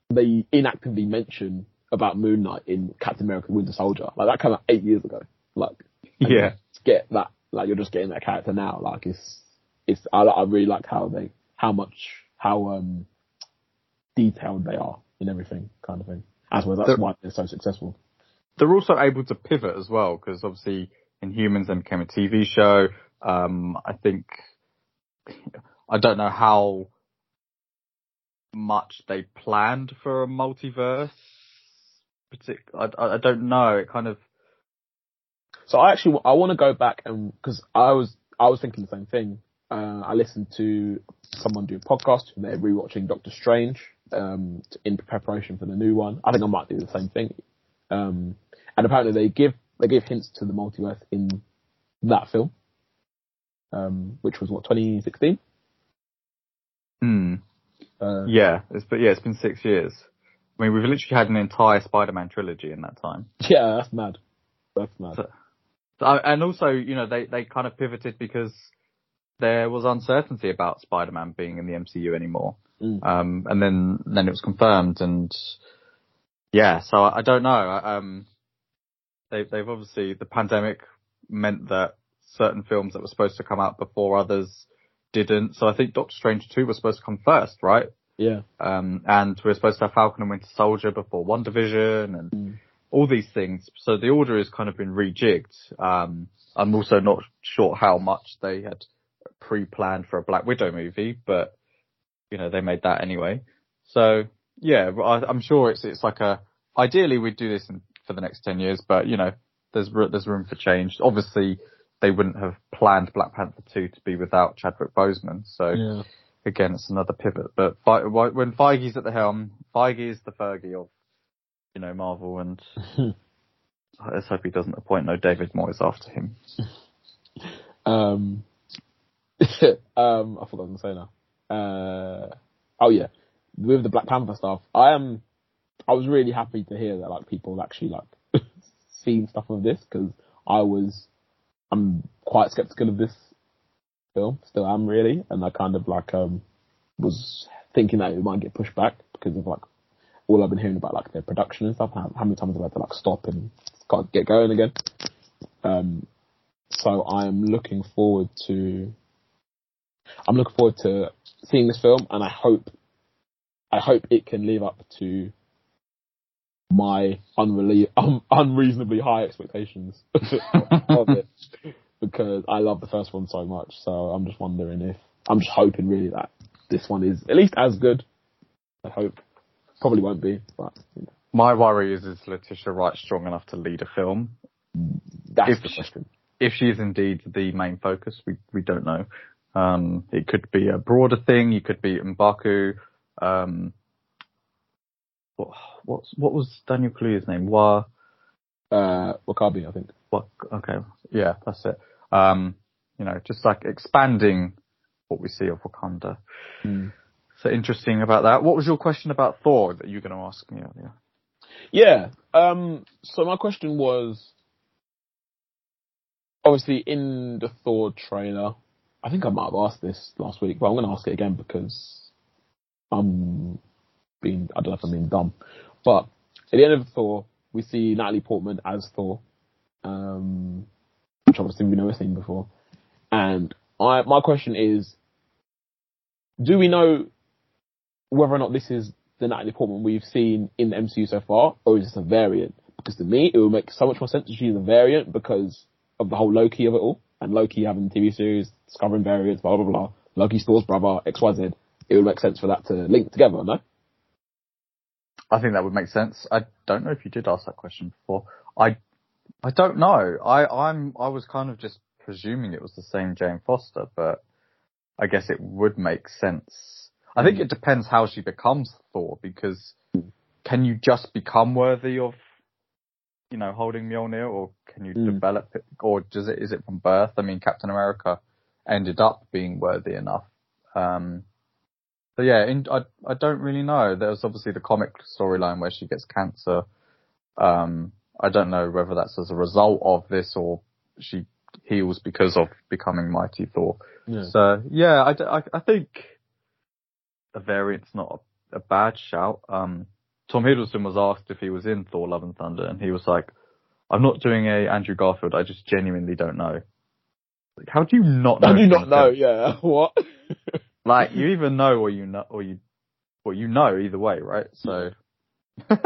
they inactively mention about Moon Knight in Captain America Winter Soldier. Like that came out eight years ago. Like, Yeah. get that, like you're just getting that character now. Like it's, it's, I, I really like how they, how much, how, um, detailed they are in everything kind of thing. As well, that's why they're so successful. They're also able to pivot as well because obviously Inhumans then became a TV show. Um, I think I don't know how much they planned for a multiverse. I, I don't know. It kind of. So I actually I want to go back and because I was I was thinking the same thing. Uh, I listened to someone do a podcast and they're rewatching Doctor Strange um, in preparation for the new one. I think I might do the same thing. Um, and apparently they give they give hints to the multiverse in that film, um, which was what 2016. Hmm. Uh, Yeah, it's but yeah, it's been six years. I mean, we've literally had an entire Spider-Man trilogy in that time. yeah, that's mad. That's mad. So- So, and also, you know, they they kind of pivoted because there was uncertainty about Spider-Man being in the MCU anymore. Mm. Um, and then then it was confirmed, and yeah, so I, I don't know. I- Um, they they've obviously the pandemic meant that certain films that were supposed to come out before others didn't. So I think Doctor Strange two was supposed to come first, right? Yeah. Um, and we are supposed to have Falcon and Winter Soldier before WandaVision and Mm. all these things. So the order has kind of been rejigged. Um, I'm also not sure how much they had pre-planned for a Black Widow movie, but you know they made that anyway. So yeah, I, I'm sure it's it's like a. Ideally, we'd do this in, for the next ten years, but you know there's there's room for change. Obviously, they wouldn't have planned Black Panther two to be without Chadwick Boseman. So Yeah. again, it's another pivot. But when Feige's at the helm, Feige is the Fergie of, you know, Marvel, and let's hope he doesn't appoint no David Moyes after him. Um, um, I forgot what I was gonna say now. Uh, oh yeah, with the Black Panther stuff, I am. I was really happy to hear that like people actually like seen stuff of this because I was. I'm quite skeptical of this film, still am really, and I kind of like um was thinking that it might get pushed back because of like all I've been hearing about like their production and stuff. How, how many times have I've had to like stop and got get going again. Um, so I am looking forward to. I'm looking forward to seeing this film, and I hope, I hope it can live up to my unreal, um, unreasonably high expectations of it, because I love the first one so much. So I'm just wondering if I'm just hoping really that this one is at least as good. I hope. Probably won't be, but you know, My worry is, is Letitia Wright strong enough to lead a film? that's If the she- If she is indeed the main focus, we, we don't know. Um, it could be a broader thing. You could be Mbaku. Um, what, what's, what was Daniel Kaluuya's name? Wa, Uh, W'Kabi, I think. What? Okay, yeah, that's it. Um, you know, just like expanding what we see of Wakanda. So interesting about that. What was your question about Thor that you were going to ask me earlier? Yeah. Um, so my question was, obviously in the Thor trailer, I think I might have asked this last week, but I'm going to ask it again because I'm being, I don't know if I'm being dumb, but at the end of Thor, we see Natalie Portman as Thor, um, which obviously we've never seen before. And I, my question is, do we know whether or not this is the Natalie Portman we've seen in the MCU so far, or is this a variant? Because to me, it would make so much more sense if she's a variant because of the whole Loki of it all, and Loki having the TV series, discovering variants, blah blah blah. Loki's Thor's brother, X Y Z. It would make sense for that to link together, no? I think that would make sense. I don't know if you did ask that question before. I, I don't know. I, I'm, I was kind of just presuming it was the same Jane Foster, but I guess it would make sense. I think it depends how she becomes Thor because can you just become worthy of, you know, holding Mjolnir or can you Mm. develop it or does it, is it from birth? I mean, Captain America ended up being worthy enough. Um, so yeah, in, I I don't really know. There's obviously the comic storyline where she gets cancer. Um, I don't know whether that's as a result of this or she heals because of becoming Mighty Thor. Yeah. So yeah, I I think a variant's not a, a bad shout. Um, Tom Hiddleston was asked if he was in Thor: Love and Thunder, and he was like, "I'm not doing a Andrew Garfield. I just genuinely don't know." Like, how do you not know? I do not know. film? Yeah. What? Like you either know or you know or you or you know either way, right? So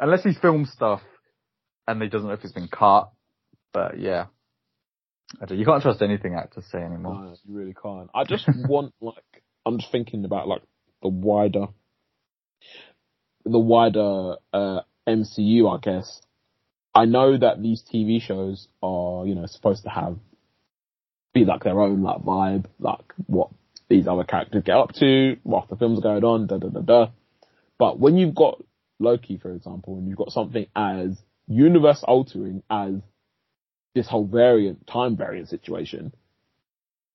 unless he's filmed stuff and he doesn't know if it's been cut, but yeah, I don't, you can't trust anything actors say anymore. No, you really can't. I just want like I'm just thinking about like the wider the wider uh MCU, I guess, I know that these TV shows are, you know, supposed to have be like their own like vibe, like what these other characters get up to, what the film's going on, da da da da. But when you've got Loki, for example, and you've got something as universe altering as this whole variant, time variant situation,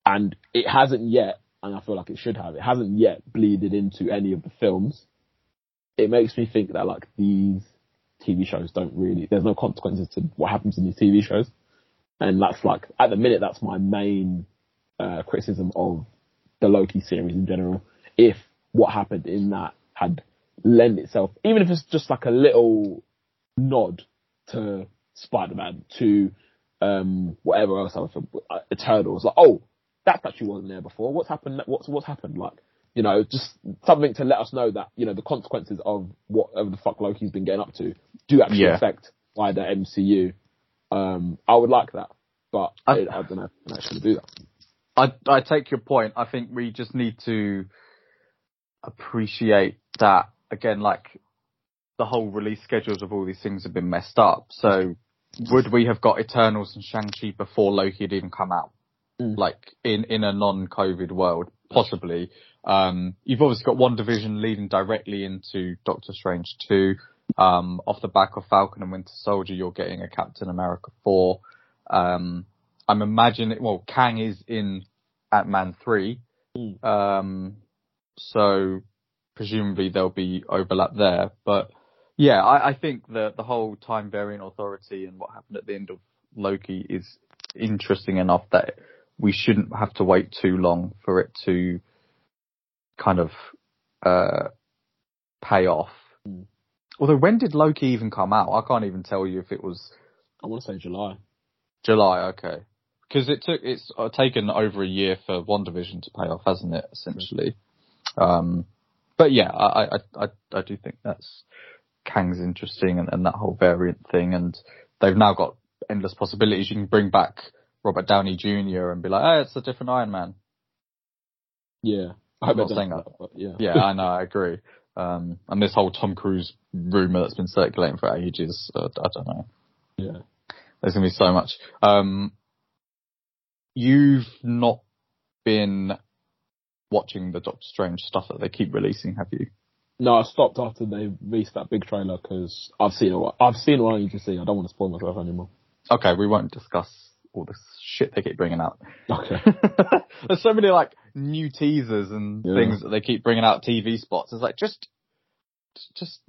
and it hasn't yet, and I feel like it should have, it hasn't yet bleeded into any of the films. It makes me think that like these TV shows don't really, there's no consequences to what happens in these TV shows. And that's like, at the minute, that's my main, uh, criticism of the Loki series in general. If what happened in that had lent itself, even if it's just like a little nod to Spider-Man, to, um, whatever else I was, uh, Eternals, like, oh, that actually wasn't there before. What's happened? What's, what's happened? Like, you know, just something to let us know that, you know, the consequences of whatever the fuck Loki's been getting up to do actually Yeah. affect wider MCU. Um, I would like that, but I, I- I don't know if I can actually do that. I I take your point. I think we just need to appreciate that again. Like the whole release schedules of all these things have been messed up. So would we have got Eternals and Shang Chi before Loki had even come out? Mm. Like in in a non-COVID world, possibly. Um, you've obviously got WandaVision leading directly into Doctor Strange two. Um, off the back of Falcon and Winter Soldier, you're getting a Captain America four. Um, I'm imagining, well, Kang is in Ant-Man 3. Mm. Um, so presumably there'll be overlap there. But yeah, I, I think that the whole time variant authority and what happened at the end of Loki is interesting enough that we shouldn't have to wait too long for it to kind of, uh, pay off. Mm. Although when did Loki even come out? I can't even tell you if it was I want to say July. July, okay. Because it took it's uh, taken over a year for WandaVision to pay off, hasn't it? Essentially. Um, but yeah, I, I I I do think that's Kang's interesting and, and that whole variant thing, and they've now got endless possibilities. You can bring back Robert Downey Jr. and be like, oh, it's a different Iron Man. Yeah. I'm not saying that. but yeah. Yeah, I know, I agree. Um, and this whole Tom Cruise rumor that's been circulating for ages, uh, I don't know. Yeah. There's gonna be so much. Um, you've not been watching the Doctor Strange stuff that they keep releasing, have you? No, I stopped after they released that big trailer because I've seen what I've seen what I need to see. I don't want to spoil myself anymore. Okay, we won't discuss all this shit they keep bringing out. Okay. There's so many like new teasers and Yeah. things that they keep bringing out TV spots. It's like just, just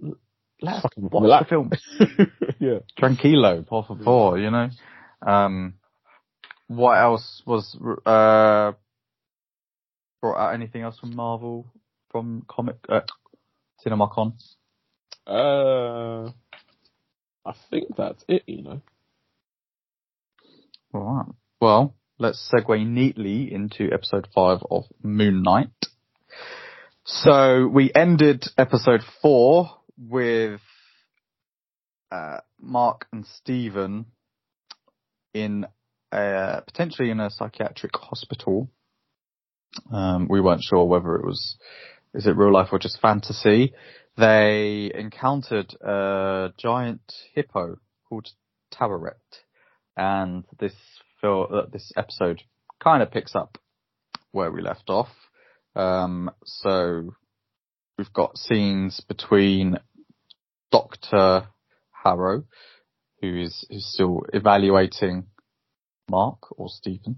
let us Fucking watch relax. the film. yeah. Tranquilo, por favor, you know. Um, what else was uh brought out? Anything else from Marvel from comic uh, CinemaCon? Uh, I think that's it. You know. All right. Well, let's segue neatly into episode five of Moon Knight. So we ended episode four with uh, Mark and Stephen in a, potentially in a psychiatric hospital. Um, we weren't sure whether it was is it real life or just fantasy. They encountered a giant hippo called Taweret and this fil- uh, this episode kind of picks up where we left off. Um, so we've got scenes between Doctor Harrow, who is who's still evaluating Mark or Stephen,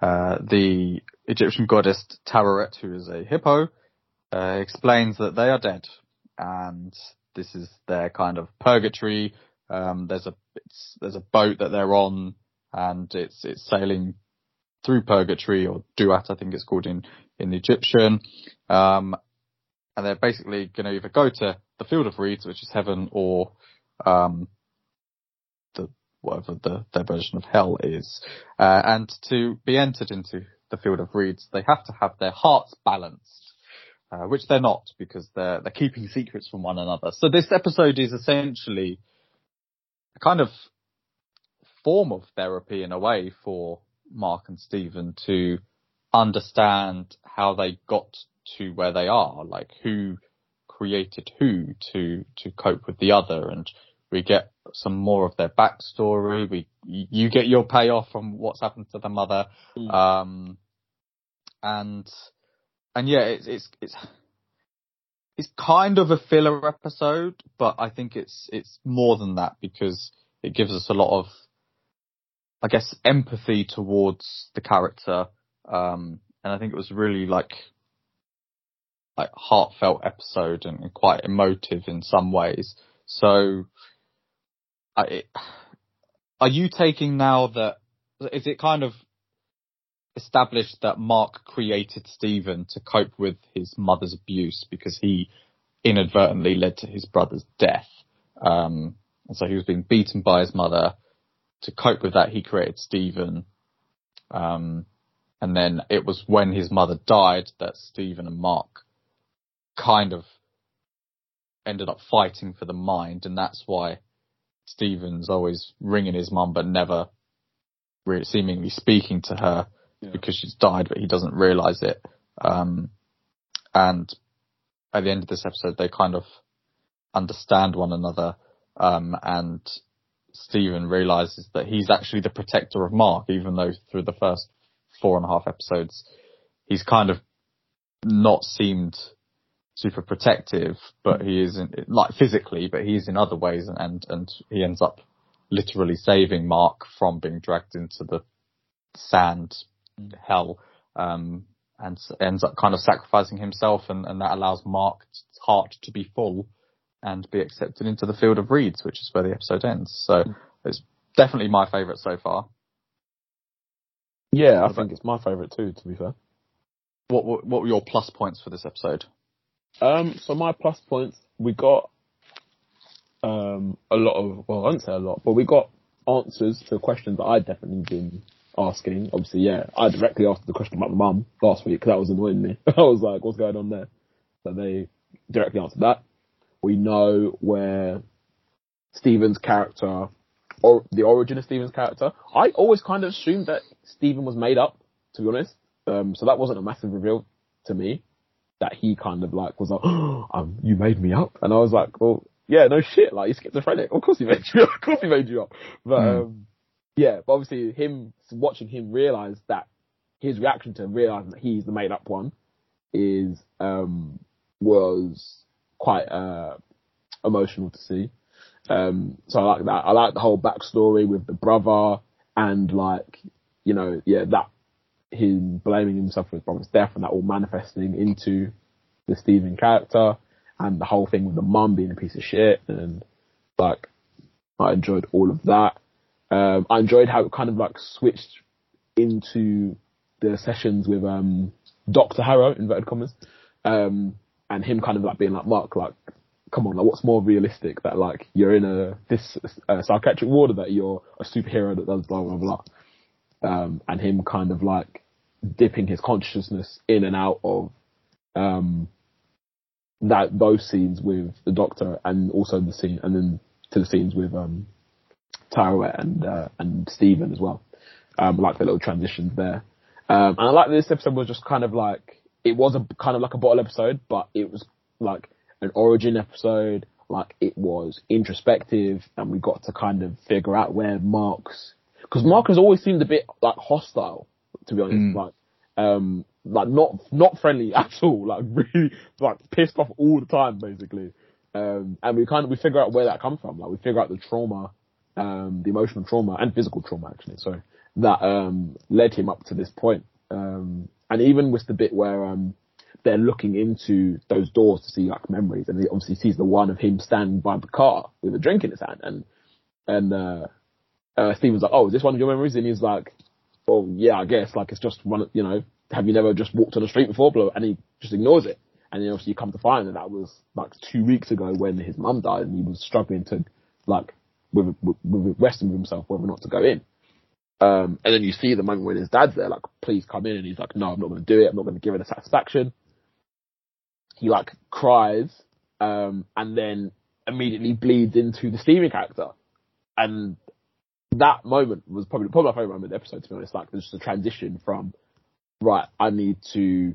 uh, the Egyptian goddess Taweret, who is a hippo, uh, explains that they are dead, and this is their kind of purgatory. Um, there's a there's a boat that they're on, and it's it's sailing through purgatory or duat, I think it's called in in Egyptian. Um, and they're basically going to either go to the field of reeds, which is heaven, or um, whatever the their version of hell is. Uh, and to be entered into the field of reeds, they have to have their hearts balanced, uh, which they're not because they're they're keeping secrets from one another. So this episode is essentially a kind of form of therapy in a way for Mark and Stephen to understand how they got to where they are, like who created who to to cope with the other, and we get some more of their backstory. We you get your payoff from what's happened to the mother, Mm. um, and and yeah, it's it's it's it's kind of a filler episode, but I think it's it's more than that because it gives us a lot of, I guess, empathy towards the character, um, and I think it was really like like heartfelt episode and, and quite emotive in some ways. So, Are you taking now that is it kind of established that Mark created Stephen to cope with his mother's abuse because he inadvertently led to his brother's death. Um, and so he was being beaten by his mother. To cope with that, he created Stephen. Um, and then it was when his mother died that Stephen and Mark kind of ended up fighting for the mind, and that's why Stephen's always ringing his mum but never really seemingly speaking to her Yeah. because she's died, but he doesn't realize it. Um, and at the end of this episode, they kind of understand one another, um, and Stephen realizes that he's actually the protector of Mark, even though through the first four and a half episodes, he's kind of not seemed super protective, but mm. he isn't like physically, but he's in other ways, and, and and he ends up literally saving Mark from being dragged into the sand mm. hell, um, and ends up kind of sacrificing himself, and, and that allows Mark's heart to be full and be accepted into the field of reeds, which is where the episode ends. So mm. it's definitely my favourite so far. Yeah, I think it's my favourite too, to be fair. What, what what were your plus points for this episode? Um, so my plus points, we got um a lot of well, I won't say a lot, but we got answers to questions that I'd definitely been asking. Obviously, yeah, I directly asked the question about my mum last week because that was annoying me. I was like, "What's going on there?" So they directly answered that. We know where Stephen's character, or the origin of Stephen's character. I always kind of assumed that Stephen was made up, to be honest. Um, so that wasn't a massive reveal to me that he kind of like was like, oh, um, you made me up, and I was like, well, yeah, no shit, like he's schizophrenic. Of course he made you up. Of course he made you up. But Hmm. um, yeah, but obviously him watching him realize that his reaction to realizing that he's the made up one is um was quite uh emotional to see. Um, so I like that. I like the whole backstory with the brother and like, you know, yeah, that him blaming himself for his brother's death and that all manifesting into the Stephen character and the whole thing with the mum being a piece of shit and like I enjoyed all of that. Um, I enjoyed how it kind of like switched into the sessions with um Doctor Harrow inverted commas, um, and him kind of like being like Mark, like, come on, like what's more realistic that like you're in a this uh, psychiatric ward or that you're a superhero that does blah blah blah, um, and him kind of like dipping his consciousness in and out of um that those scenes with the Doctor and also the scene and then to the scenes with um Tyrell and uh, and Stephen as well. Um, like the little transitions there. Um, and I like that this episode was just kind of like it was a kind of like a bottle episode, but it was like an origin episode. Like it was introspective, and we got to kind of figure out where Mark's because Mark has always seemed a bit like hostile, to be honest. Mm. Like, um, like not not friendly at all. Like really, like pissed off all the time, basically. Um, and we kind of we figure out where that comes from. Like we figure out the trauma, um, the emotional trauma and physical trauma actually. So that um led him up to this point. Um, and even with the bit where um they're looking into those doors to see like memories, and he obviously sees the one of him standing by the car with a drink in his hand, and and uh, uh Stephen's like, "Oh, is this one of your memories?" And he's like, "Well, yeah, I guess. Like it's just one. You know, have you never just walked on the street before?" Blah, And he just ignores it. And then obviously you come to find that that was like two weeks ago when his mum died, and he was struggling to like with with, with wrestling with himself whether or not to go in. Um, and then you see the moment when his dad's there, like, please come in, and he's like, no, I'm not going to do it. I'm not going to give it a satisfaction. He like cries, um, and then immediately bleeds into the Stephen character, and that moment was probably probably my favorite moment of the episode. To be honest, like there's just a transition from right, I need to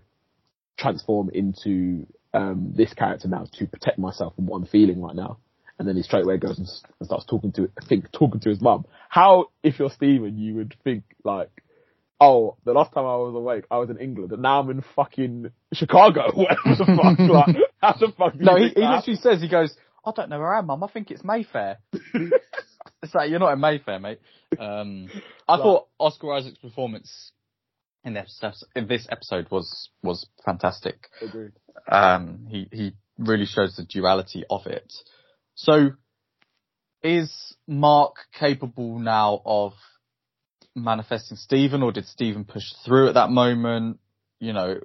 transform into um, this character now to protect myself from what I'm feeling right now. And then he straight away goes and, and starts talking to, I think, talking to his mum. How, if you're Steven, you would think like, oh, the last time I was awake, I was in England, and now I'm in fucking Chicago. Whatever the fuck, like, how the fuck? No, he, he literally says, he goes, I don't know where I am, mum. I think it's Mayfair. it's like, you're not in Mayfair, mate. Um, I thought Oscar Isaac's performance in this, in this episode was, was fantastic. Agreed. Um, he, he really shows the duality of it. So, is Mark capable now of manifesting Stephen or did Stephen push through at that moment? You know,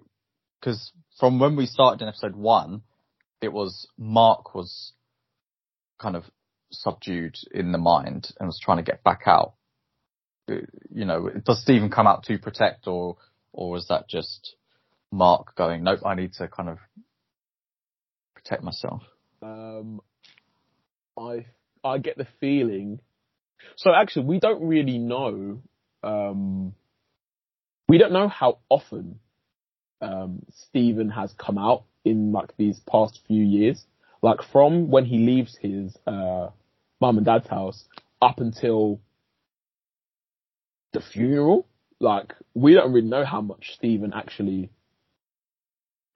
cause from when we started in episode one, it was Mark was kind of subdued in the mind and was trying to get back out. Uh, You know, does Stephen come out to protect or, or was that just Mark going, nope, I need to kind of protect myself? Um, I I get the feeling. So actually, we don't really know. Um, we don't know how often um, Stephen has come out in like these past few years. Like from when he leaves his uh, mum and dad's house up until the funeral. Like we don't really know how much Stephen actually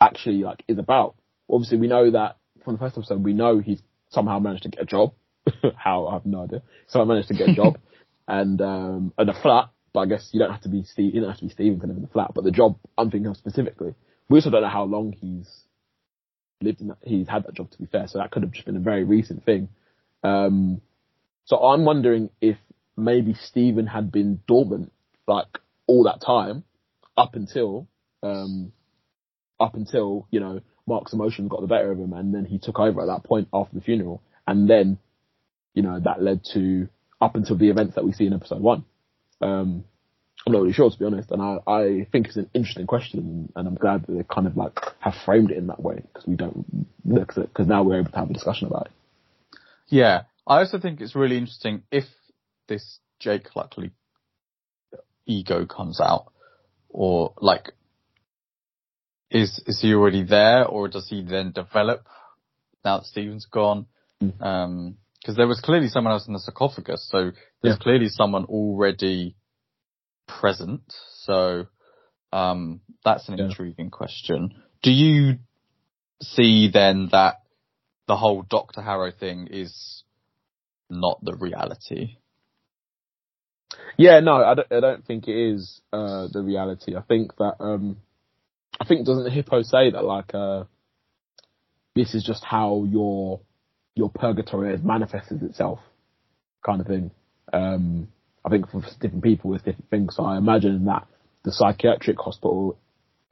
actually like is about. Obviously, we know that from the first episode, we know he's somehow managed to get a job. How I have no idea. So I managed to get a job and um and a flat. But I guess you don't have to be Steve. You don't have to be Steven to live in the flat. But the job I'm thinking of specifically, we also don't know how long he's lived in that. He's had that job. To be fair, so that could have just been a very recent thing. Um, so I'm wondering if maybe Stephen had been dormant like all that time up until um up until you know Mark's emotions got the better of him, and then he took over at that point after the funeral, and then you know that led to up until the events that we see in episode one. Um, I'm not really sure to be honest, and I, I think it's an interesting question, and I'm glad that they kind of like have framed it in that way because we don't because now we're able to have a discussion about it. Yeah, I also think it's really interesting if this Jake Lockley ego comes out, or like, is is he already there, or does he then develop now that Steven's gone? Mm. Um, because there was clearly someone else in the sarcophagus, so there's Yeah. clearly someone already present. So, um, that's an Yeah. intriguing question. Do you see then that the whole Doctor Harrow thing is not the reality? Yeah, no, I don't, I don't think it is uh, the reality. I think that um, I think doesn't Hippo say that like uh, this is just how your your purgatory has manifested itself, kind of thing. Um, I think for different people it's different things. So I imagine that the psychiatric hospital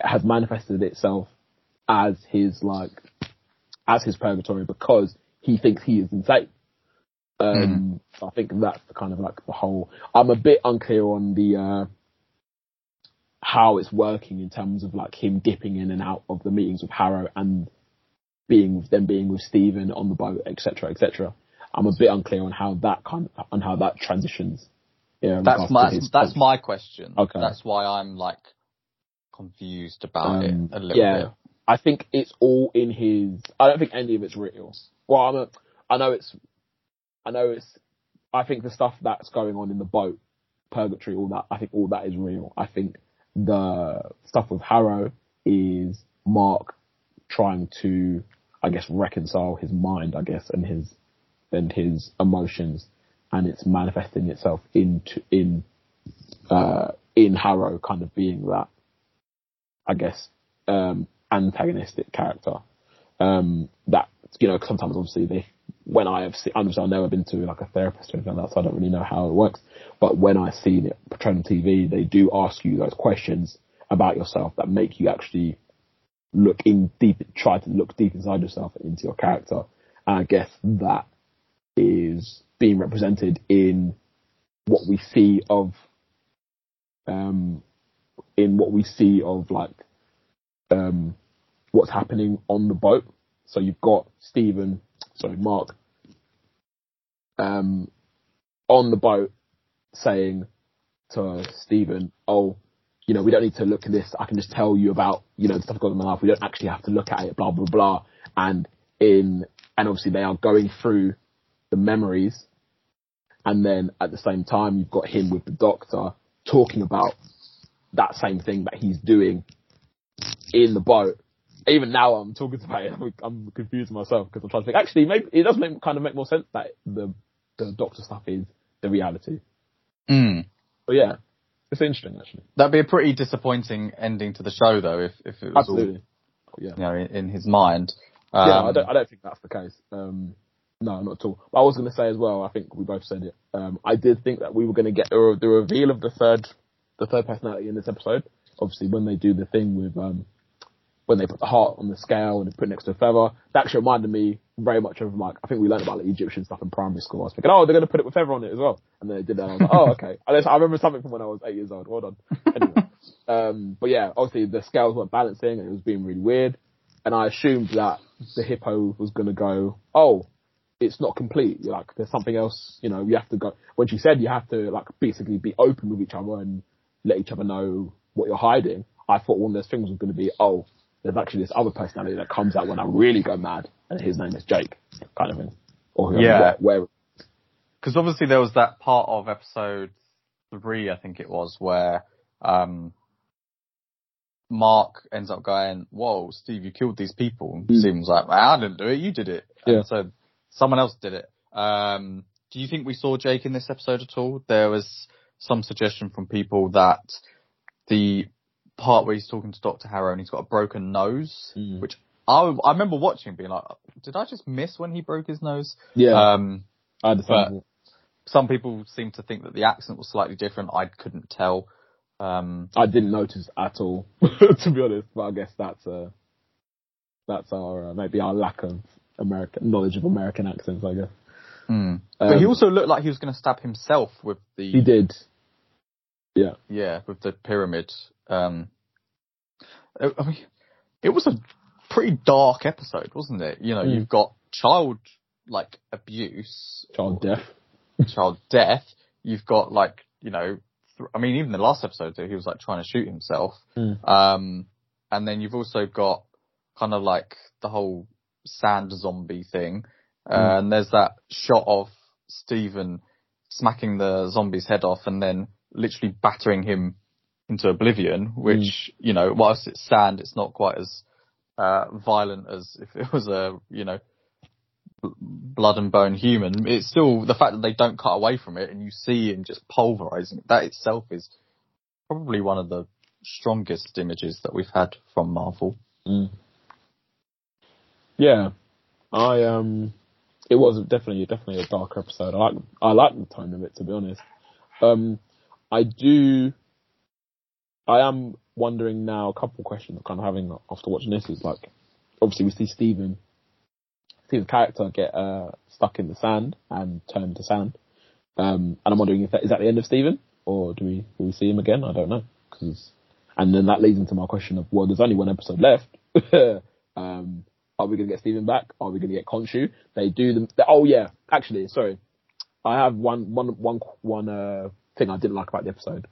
has manifested itself as his like as his purgatory because he thinks he is insane. Um, so I think that's the kind of like the whole. I'm a bit unclear on the uh, how it's working in terms of like him dipping in and out of the meetings with Harrow and being with them being with Stephen on the boat, etc., etc. I'm a bit unclear on how that kind of, on how that transitions. Yeah, That's my that's my question. Okay. That's why I'm like confused about it Um, a little yeah. bit. I think it's all in his. I don't think any of it's real. Well, I'm a, I know it's. I know it's. I think the stuff that's going on in the boat, purgatory, all that. I think all that is real. I think the stuff with Harrow is Mark trying to, I guess, reconcile his mind, I guess, and his and his emotions, and it's manifesting itself into in uh, in Harrow kind of being that, I guess, um, antagonistic character. Um, that you know, sometimes obviously they, when I have seen, obviously I've never been to like a therapist or anything like that, so I don't really know how it works. But when I've seen it portrayed on TV, they do ask you those questions about yourself that make you actually look in deep, try to look deep inside yourself into your character. And I guess that is being represented in what we see of, um, in what we see of like, um, what's happening on the boat. So you've got Stephen, sorry, Mark, um, on the boat saying to Stephen, oh, you know, we don't need to look at this. I can just tell you about, you know, the stuff going on in my life. We don't actually have to look at it, blah, blah, blah. And in, and obviously they are going through the memories. And then at the same time, you've got him with the doctor talking about that same thing that he's doing in the boat. Even now I'm talking about it, I'm, I'm confused myself because I'm trying to think, actually, maybe it does make, kind of make more sense that the, the doctor stuff is the reality. Mm. But yeah, it's interesting actually. That'd be a pretty disappointing ending to the show, though, if if it was Absolutely. Yeah. all you know in, in his mind. yeah, I Um, don't, I don't think that's the case. Um, no, not at all. But I was going to say as well. I think we both said it. Um, I did think that we were going to get the, the reveal of the third, the third personality in this episode. Obviously, when they do the thing with um, when they put the heart on the scale and they put it next to a feather, that actually reminded me very much of like I think we learned about like, Egyptian stuff in primary school. I was thinking, oh, they're going to put it with feather on it as well, and then they did that. And I was like, oh, okay. I remember something from when I was eight years old. Hold on. Anyway, um, but yeah, obviously the scales weren't balancing and it was being really weird. And I assumed that the hippo was going to go, oh, it's not complete. You're like, there's something else, you know, you have to go. When she said you have to like basically be open with each other and let each other know what you're hiding, I thought one of those things was going to be, oh, there's actually this other personality that comes out when I really go mad and his name is Jake, kind of thing. Or whoever, Yeah. where, because obviously there was that part of episode three, I think it was, where um, Mark ends up going, "Whoa, Steve, you killed these people." Mm. Steve was like, "I didn't do it. You did it." Yeah. And so someone else did it. Um, do you think we saw Jake in this episode at all? There was some suggestion from people that the part where he's talking to Doctor Harrow and he's got a broken nose, Mm. which I, I remember watching, being like, "Did I just miss when he broke his nose?" yeah, Um, I understand. some people seem to think that the accent was slightly different. I couldn't tell. Um, I didn't notice at all, to be honest. But I guess that's uh, that's our uh, maybe our lack of American knowledge of American accents. I guess mm. but he Um, also looked like he was going to stab himself with the he did. Yeah, yeah with the pyramid. Um, I I mean, it was a pretty dark episode, wasn't it? You know, Mm. you've got child like abuse, child death. child death. You've got like you know, th- I mean, even the last episode, he was like trying to shoot himself. Mm. Um, and then you've also got kind of like the whole sand zombie thing. Uh, Mm. and there's that shot of Stephen smacking the zombie's head off and then literally battering him into oblivion, which, you know, whilst it's sand, it's not quite as, uh, violent as if it was a, you know, blood and bone human. It's still the fact that they don't cut away from it and you see him just pulverizing it. That itself is probably one of the strongest images that we've had from Marvel. Mm. Yeah, I um, it was definitely definitely a dark episode. I like I like the tone of it to be honest. Um, I do. I am wondering now. A couple questions I'm kind of having after watching this is like, obviously we see Stephen, Stephen's character get uh stuck in the sand and turn to sand. Um, and I'm wondering if that is that the end of Stephen, or do we will we see him again? I don't know. 'Cause- and then that leads into my question of well, there's only one episode left. um, are we going to get Stephen back? Are we going to get Khonshu? They do them. Oh yeah, actually, sorry. I have one, one, one, one, uh, thing I didn't like about the episode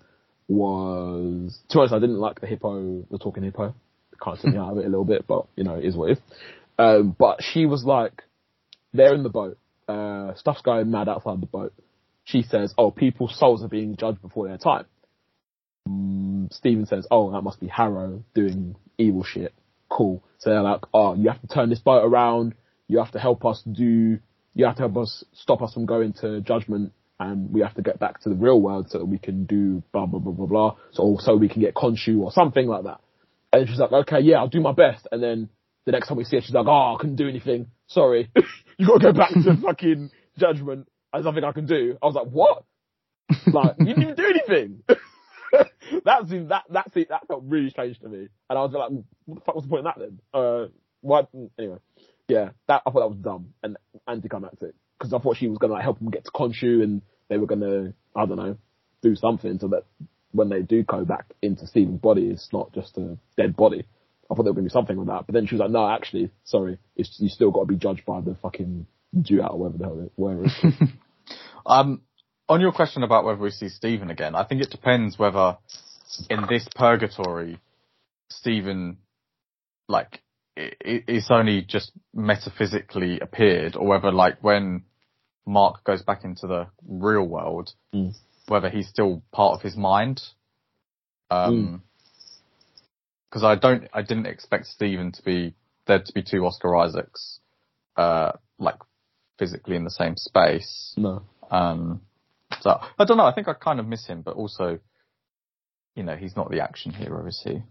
was, to be honest, I didn't like the hippo, the talking hippo. Kind of took me out of it a little bit, but you know, it is what it is. Um, but she was like, they're in the boat, uh, stuff's going mad outside the boat. She says, oh, people's souls are being judged before their time. Mm, Steven says, oh, that must be Harrow doing evil shit. Cool. So they're like, oh, you have to turn this boat around. You have to help us do, you have to help us stop us from going to judgment and we have to get back to the real world so that we can do blah, blah, blah, blah, blah. So, so we can get Khonshu or something like that. And she's like, okay, yeah, I'll do my best. And then the next time we see her, she's like, oh, I couldn't do anything. Sorry. you gotta go back to fucking judgment. There's nothing I can do. I was like, what? Like, you didn't even do anything. that seemed, that, that, seemed, that felt really strange to me. And I was like, what the fuck was the point in that then? Uh, what? Anyway. Yeah, that, I thought that was dumb and anticlimactic. Cause I thought she was gonna like help them get to Khonshu and they were gonna, I don't know, do something so that when they do go back into Stephen's body, it's not just a dead body. I thought they were gonna do something with that. But then she was like, no, actually, sorry, it's, you still gotta be judged by the fucking duat or whatever the hell it, is. Um, on your question about whether we see Stephen again, I think it depends whether in this purgatory, Stephen, like, it's only just metaphysically appeared, or whether like when Mark goes back into the real world, Mm. whether he's still part of his mind. Um, because I don't, I didn't expect Stephen to be there to be two Oscar Isaacs, uh, like physically in the same space. No. Um, so I don't know. I think I kind of miss him, but also, you know, he's not the action hero, is he?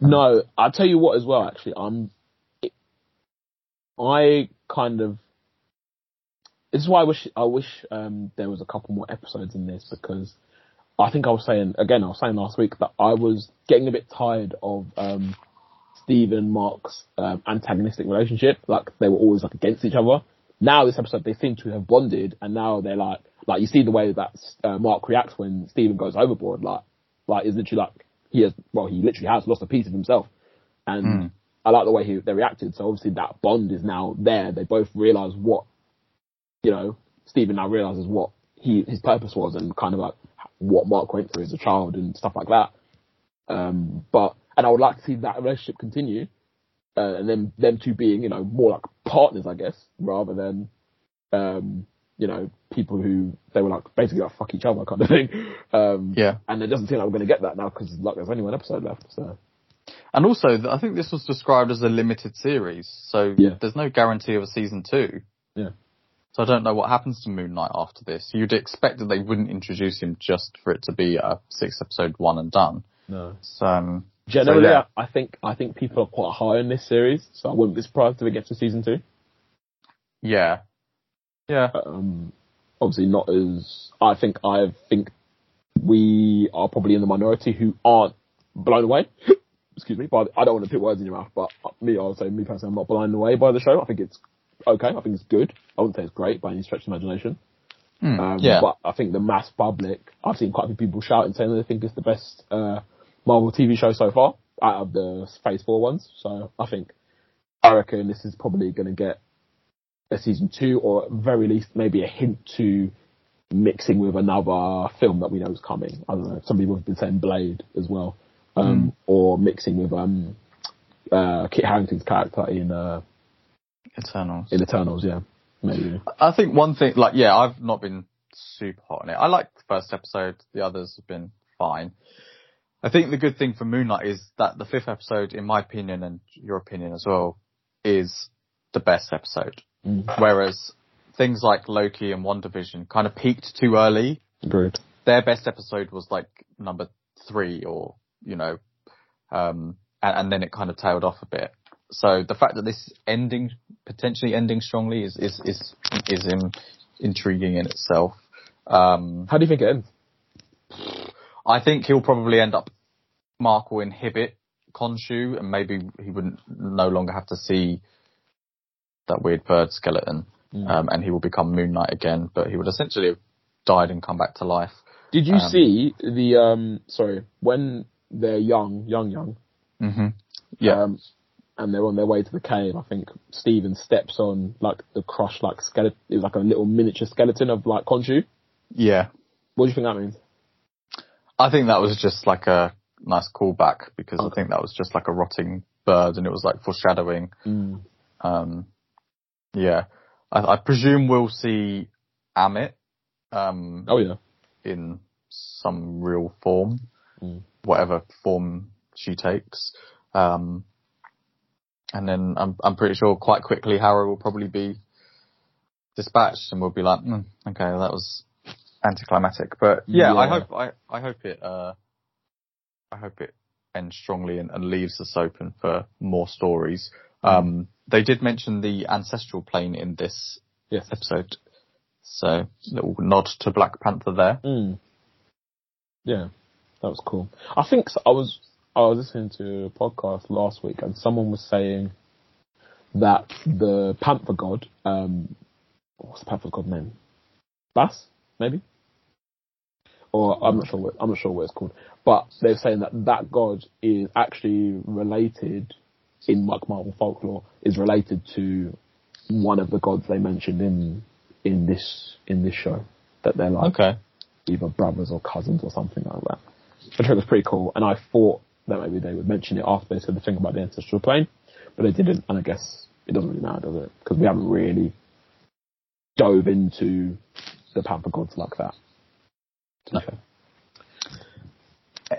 No, I'll tell you what as well, actually, I'm, I kind of, this is why I wish, I wish, um, there was a couple more episodes in this because I think I was saying, again, I was saying last week that I was getting a bit tired of, um, Steve and Mark's, um, antagonistic relationship. Like, they were always like against each other. Now this episode, they seem to have bonded and now they're like, like you see the way that, uh, Mark reacts when Steven goes overboard, like, like, is literally like, he has, well, he literally has lost a piece of himself. And Mm. I like the way he, they reacted. So obviously that bond is now there. They both realize what, you know, Stephen now realizes what he, his purpose was and kind of like what Mark went through as a child and stuff like that. Um, but, and I would like to see that relationship continue. Uh, and then them two being, you know, more like partners, I guess, rather than, um, you know, people who they were like basically like fuck each other kind of thing. Um, Yeah. and it doesn't seem like we're going to get that now because like there's only one episode left. So And also, I think this was described as a limited series, so Yeah. there's no guarantee of a season two. Yeah. So I don't know what happens to Moon Knight after this. You'd expect that they wouldn't introduce him just for it to be a six episode one and done. no. So, um, Generally, So, yeah. I think I think people are quite high on this series, so I wouldn't be surprised if it gets to season two. yeah. Yeah. Um, obviously, not as I think. I think we are probably in the minority who aren't blown away. Excuse me, but I don't want to put words in your mouth, but me, I would say me personally, I'm not blown away by the show. I think it's okay. I think it's good. I wouldn't say it's great by any stretch of imagination. Hmm, Um, yeah. But I think the mass public, I've seen quite a few people shouting saying that they think it's the best uh, Marvel TV show so far out of the Phase Four ones. So I think I reckon this is probably going to get a season two, or at very least maybe a hint to mixing with another film that we know is coming. I don't know. Some people have been saying Blade as well, um, or mixing with um, uh, Kit Harington's character in uh, Eternals. in Eternals. Yeah, maybe. I think one thing, like, yeah, I've not been super hot on it. I liked the first episode. The others have been fine. I think the good thing for Moon Knight is that the fifth episode, in my opinion and your opinion as well, is the best episode. Mm. Whereas things like Loki and WandaVision kind of peaked too early. Agreed. Their best episode was like number three or, you know, um, and, and then it kind of tailed off a bit. So the fact that this ending, potentially ending strongly is, is, is, is in, intriguing in itself. Um, How do you think it ends? I think he'll probably end up, Mark will inhibit Khonshu and maybe he wouldn't no longer have to see that weird bird skeleton. Mm. Um, and he will become Moon Knight again, but he would essentially have died and come back to life. Did you Um, see the um sorry, when they're young, young, young, hmm Yeah. um, and they're on their way to the cave, I think Steven steps on like the crushed like skeleton it was like a little miniature skeleton of like Khonshu. yeah. What do you think that means? I think that was just like a nice callback because I think that was just like a rotting bird and it was like foreshadowing. Mm. Um, yeah. I, I presume we'll see Ammit, um, Oh yeah. in some real form, Mm. whatever form she takes. Um, and then I'm, I'm pretty sure quite quickly Harrow will probably be dispatched and we'll be like, mm, okay, that was anticlimactic. But yeah, I hope, I, I hope it, uh, I hope it ends strongly and, and leaves us open for more stories. Um, they did mention the ancestral plane in this Yes. episode. So, little nod to Black Panther there. Mm. Yeah, that was cool. I think I was I was listening to a podcast last week, and someone was saying that the Panther God, um, what's the Panther God name? Bast, maybe, or I'm not sure. What, I'm not sure what it's called, but they're saying that that god is actually related in like Marvel folklore is related to one of the gods they mentioned in in this in this show that they're like Okay. either brothers or cousins or something like that. trailer was pretty cool, and I thought that maybe they would mention it after they said the thing about the ancestral plane, but they didn't, and I guess it doesn't really matter, does it? Because we haven't really dove into the Panther gods like that. No.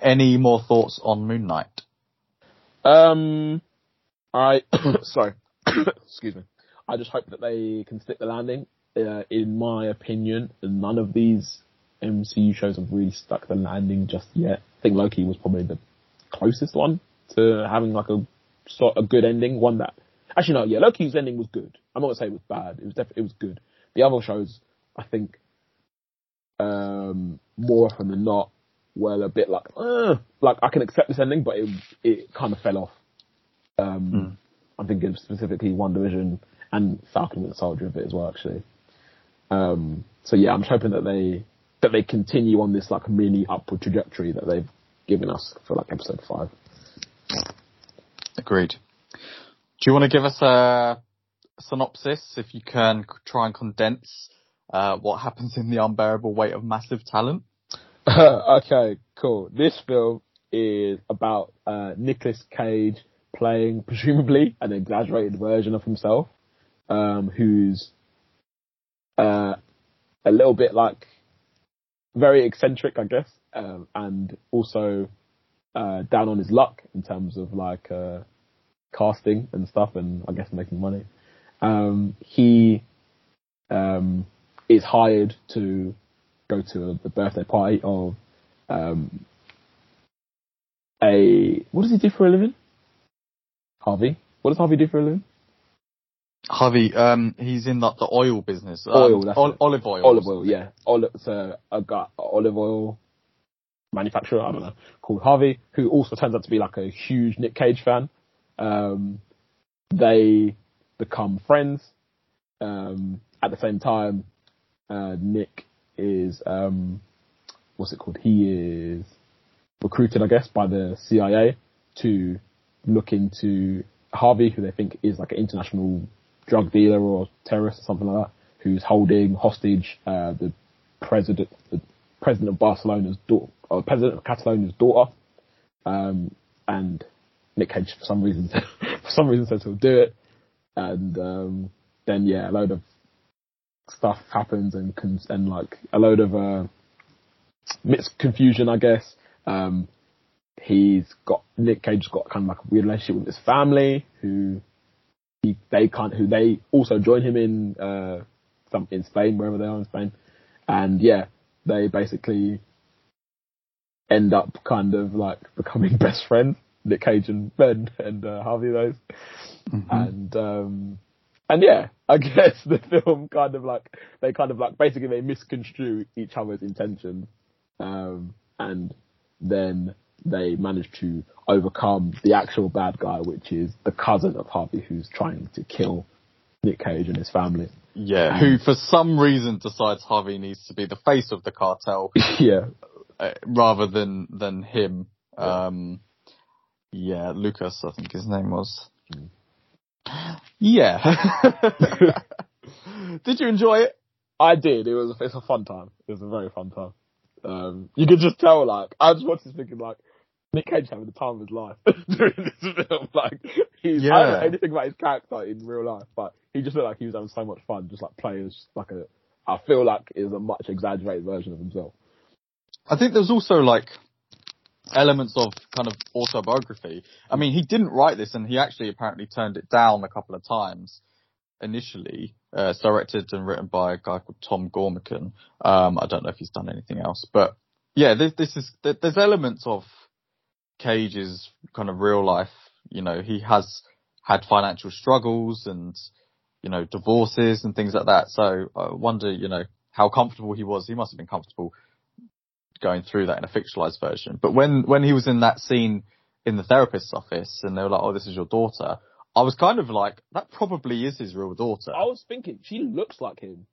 Any more thoughts on Moon Knight? Um, I sorry, excuse me. I just hope that they can stick the landing. Uh, in my opinion, none of these MCU shows have really stuck the landing just yet. I think Loki was probably the closest one to having like a sort a good ending. One that actually no, yeah, Loki's ending was good. I'm not gonna say it was bad. It was definitely it was good. The other shows, I think, um, more often than not, were a bit like, uh, like I can accept this ending, but it it kind of fell off. Um, Mm. I'm thinking specifically WandaVision and Falcon and Soldier a bit as well, actually. Um, so yeah, I'm just hoping that they that they continue on this like mini upward trajectory that they've given us for like episode five. Agreed. Do you want to give us a synopsis, if you can, try and condense uh, what happens in the unbearable weight of massive talent? okay, cool. This film is about uh, Nicolas Cage playing presumably an exaggerated version of himself, um, who's uh, a little bit like very eccentric, I guess, um, and also uh, down on his luck in terms of like uh, casting and stuff, and I guess making money. Um, he um, is hired to go to the birthday party of um, a what does he do for a living? Javi. What does Javi do for a living? Javi, um, he's in the, the oil business. Um, Oil, that's ol- olive oil. Olive oil, yeah. Olive, so a guy, olive oil manufacturer, I don't know, called Javi, who also turns out to be like a huge Nick Cage fan. Um, they become friends. Um, at the same time, uh, Nick is, um, what's it called? He is recruited, I guess, by the CIA to look into Javi, who they think is like an international drug dealer or terrorist or something like that, who's holding hostage uh, the president, the president of Barcelona's daughter, or president of Catalonia's daughter, um, and Nick Cage for some reason, for some reason says he'll do it, and um, then yeah, a load of stuff happens and and like a load of uh, confusion, I guess. Um, he's got Nick Cage's got kind of like a weird relationship with his family, who he they can't who they also join him in uh some in Spain, wherever they are in Spain, and yeah, they basically end up kind of like becoming best friends, Nick Cage and Ben and uh, Javi those, Mhm. and um and yeah, I guess the film kind of like they kind of like basically they misconstrue each other's intentions, um, and then they manage to overcome the actual bad guy, which is the cousin of Javi, who's trying to kill Nick Cage and his family. Yeah, who for some reason decides Javi needs to be the face of the cartel yeah, uh, rather than than him. Um, yeah, Lucas, I think his name was. Yeah. Did you enjoy it? I did. It was it's a fun time. It was a very fun time. Um, you could just tell, like, I just watched this thinking, like, Nick Cage having the time of his life during this film. Like, he's, I don't know anything about his character in real life, but he just looked like he was having so much fun, just like playing as like a, I feel like is a much exaggerated version of himself. I think there's also like elements of kind of autobiography. I mean, he didn't write this, and he actually apparently turned it down a couple of times initially. Uh, it's directed and written by a guy called Tom Gormican. Um, I don't know if he's done anything else, but yeah, this, this is there's elements of Cage's kind of real life. You know, he has had financial struggles and you know divorces and things like that. So I wonder, you know, how comfortable he was. He must have been comfortable going through that in a fictionalized version. But when when he was in that scene in the therapist's office and they were like, "Oh, this is your daughter," I was kind of like, "That probably is his real daughter." I was thinking, she looks like him.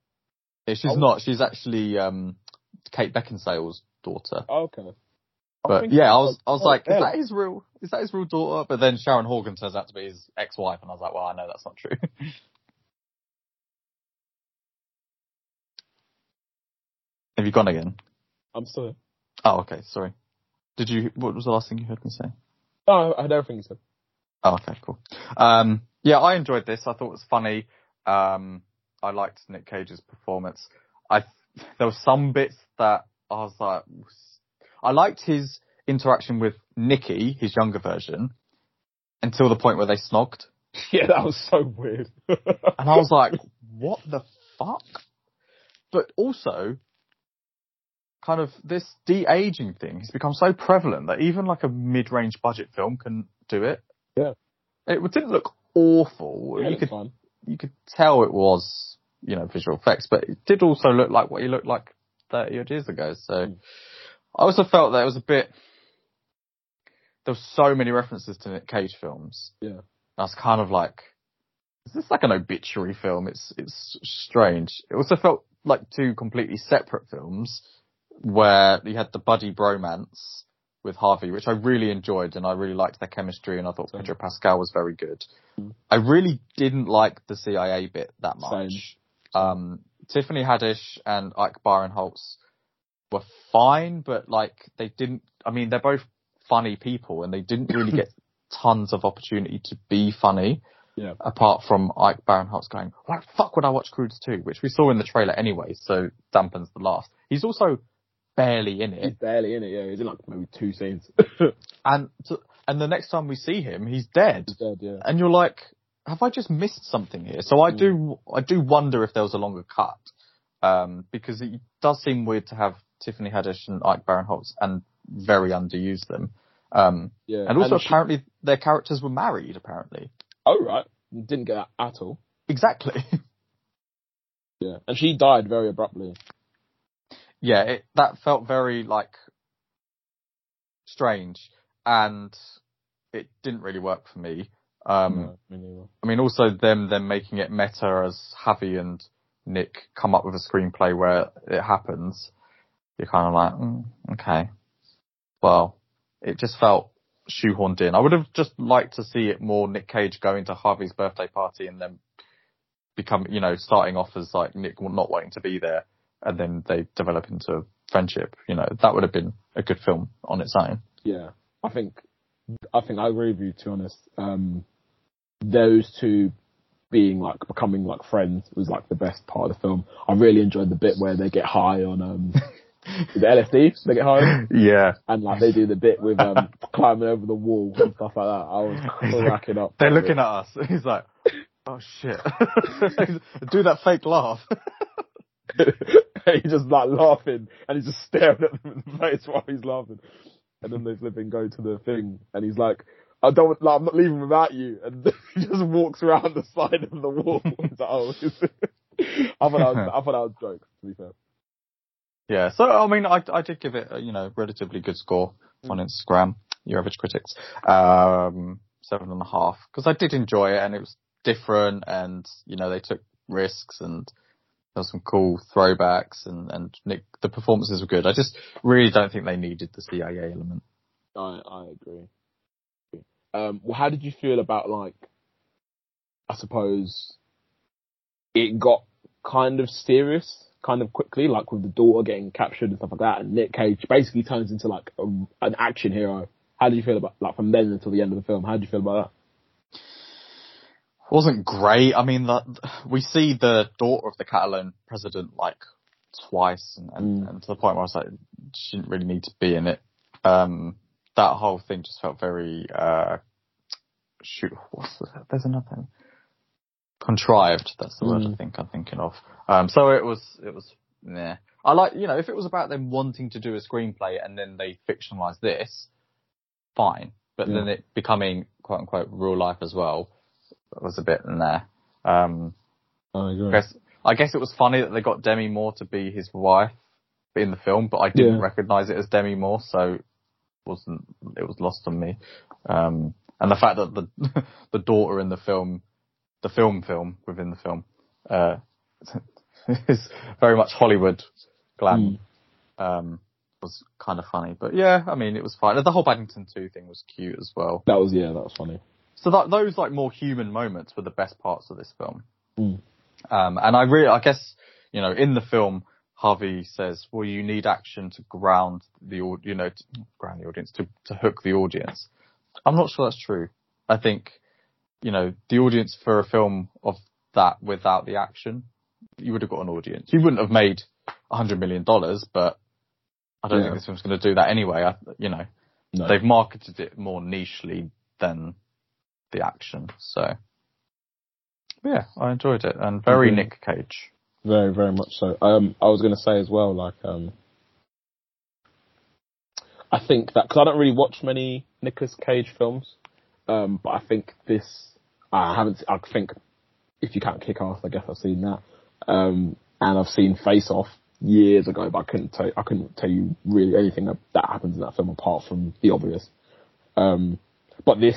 Yeah, she's was- not. She's actually um, Kate Beckinsale's daughter. Okay. But yeah, I was I was like, "Is that his real? Is that his real daughter?" But then Sharon Horgan turns out to be his ex-wife, and I was like, "Well, I know that's not true." Have you gone again? I'm sorry. Oh, okay. Sorry. Did you? What was the last thing you heard me say? Oh, I had everything you said. Oh, okay, cool. Um, yeah, I enjoyed this. I thought it was funny. Um, I liked Nick Cage's performance. I there were some bits that I was like, I liked his interaction with Nikki, his younger version, until the point where they snogged. Yeah, that was so weird. and I was like, what the fuck? But also, kind of this de-aging thing has become so prevalent that even like a mid-range budget film can do it. Yeah. It didn't look awful. Yeah, you could, fun. you could tell it was, you know, visual effects, but it did also look like what he looked like 30 odd years ago. So Mm. I also felt that it was a bit, there were so many references to Nick Cage films. Yeah. I was kind of like, is this like an obituary film? It's, it's strange. It also felt like two completely separate films where you had the buddy bromance with Javi, which I really enjoyed and I really liked their chemistry and I thought Same. Pedro Pascal was very good. Mm. I really didn't like the CIA bit that much. Um, Tiffany Haddish and Ike Barinholtz were fine, but like they didn't, I mean, they're both funny people and they didn't really get tons of opportunity to be funny. Yeah. Apart from Ike Barinholtz going, why the fuck would I watch Croods 2? Which we saw in the trailer anyway, so dampens the last. He's also barely in He's it. barely in it. Yeah, he's in like maybe two scenes. And, to, and the next time we see him, he's dead. he's dead. Yeah. and you're like, have I just missed something here? So I Mm. do, I do wonder if there was a longer cut, um, because it does seem weird to have Tiffany Haddish and Ike Barinholtz and very underused them. Um, Yeah. and also she- apparently their characters were married, apparently. oh right, didn't get that at all. Exactly. Yeah, and she died very abruptly. yeah, it, that felt very like strange and it didn't really work for me. Um, no, me. I mean, also them then making it meta as Javi and Nick come up with a screenplay where it happens. You're kind of like, mm, okay. Well, it just felt shoehorned in. I would have just liked to see it more Nick Cage going to Javi's birthday party and then become, you know, starting off as like Nick not wanting to be there and then they develop into friendship. You know, that would have been a good film on its own. Yeah, I think I think I agree with you. To be honest, um, those two being like becoming like friends was like the best part of the film. I really enjoyed the bit where they get high on um, is it LSD. They get high? Yeah. and like they do the bit with um climbing over the wall and stuff like that. I was cracking up. They're looking at us. He's like, oh shit. Do that fake laugh. he's just like laughing and he's just staring at them in the face while he's laughing. And then they flip and go to the thing and he's like, I don't, like, I'm not leaving without you. And he just walks around the side of the wall. It's like, oh, I thought that was, I thought that was jokes, to be fair. Yeah. So, I mean, I, I did give it a, you know, relatively good score on Instagram, your average critics. Um, seven and a half. Cause I did enjoy it and it was different and, you know, they took risks and there were some cool throwbacks and, and Nick, the performances were good. I just really don't think they needed the CIA element. I, I agree. Um, well, how did you feel about like, I suppose, it got kind of serious, kind of quickly, like with the daughter getting captured and stuff like that, and Nick Cage basically turns into like a, an action hero. How did you feel about like from then until the end of the film? How did you feel about that? wasn't great. I mean, we see the daughter of the Catalan president like twice, and, and, Mm. and to the point where I was like, she didn't really need to be in it. Um, that whole thing just felt very uh, shoot. What's the, there's another contrived. That's the word I Mm. think I'm thinking of. Um, so it was it was yeah. I like you know if it was about them wanting to do a screenplay and then they fictionalize this, fine. But then it becoming quote unquote real life as well was a bit in there. Um. I agree. I guess I guess it was funny that they got Demi Moore to be his wife in the film, but I didn't Yeah. recognize it as Demi Moore, so it wasn't it was lost on me. Um, and the fact that the the daughter in the film, the film film within the film, uh, is very much Hollywood glam. Um, was kind of funny, but yeah, I mean, it was fine. The whole Paddington 2 thing was cute as well. That was yeah, that was funny. So that, those like more human moments were the best parts of this film. Mm. Um, and I really, I guess, you know, in the film, Javi says, "Well, you need action to ground the you know to ground the audience to to hook the audience." I'm not sure that's true. I think you know the audience for a film of that without the action, you would have got an audience. You wouldn't have made a hundred million dollars, but I don't Yeah. think this film's going to do that anyway. I, you know, No. they've marketed it more nichely than the action. So, yeah, I enjoyed it and very Mhm. Nick Cage. Very, very much so. Um, I was going to say as well, like, um, I think that because I don't really watch many Nicolas Cage films, um, but I think this I haven't. I think if you count Kick Ass, I guess I've seen that, um, and I've seen Face Off years ago, but I couldn't tell. I couldn't tell you really anything that, that happens in that film apart from the obvious. Um, but this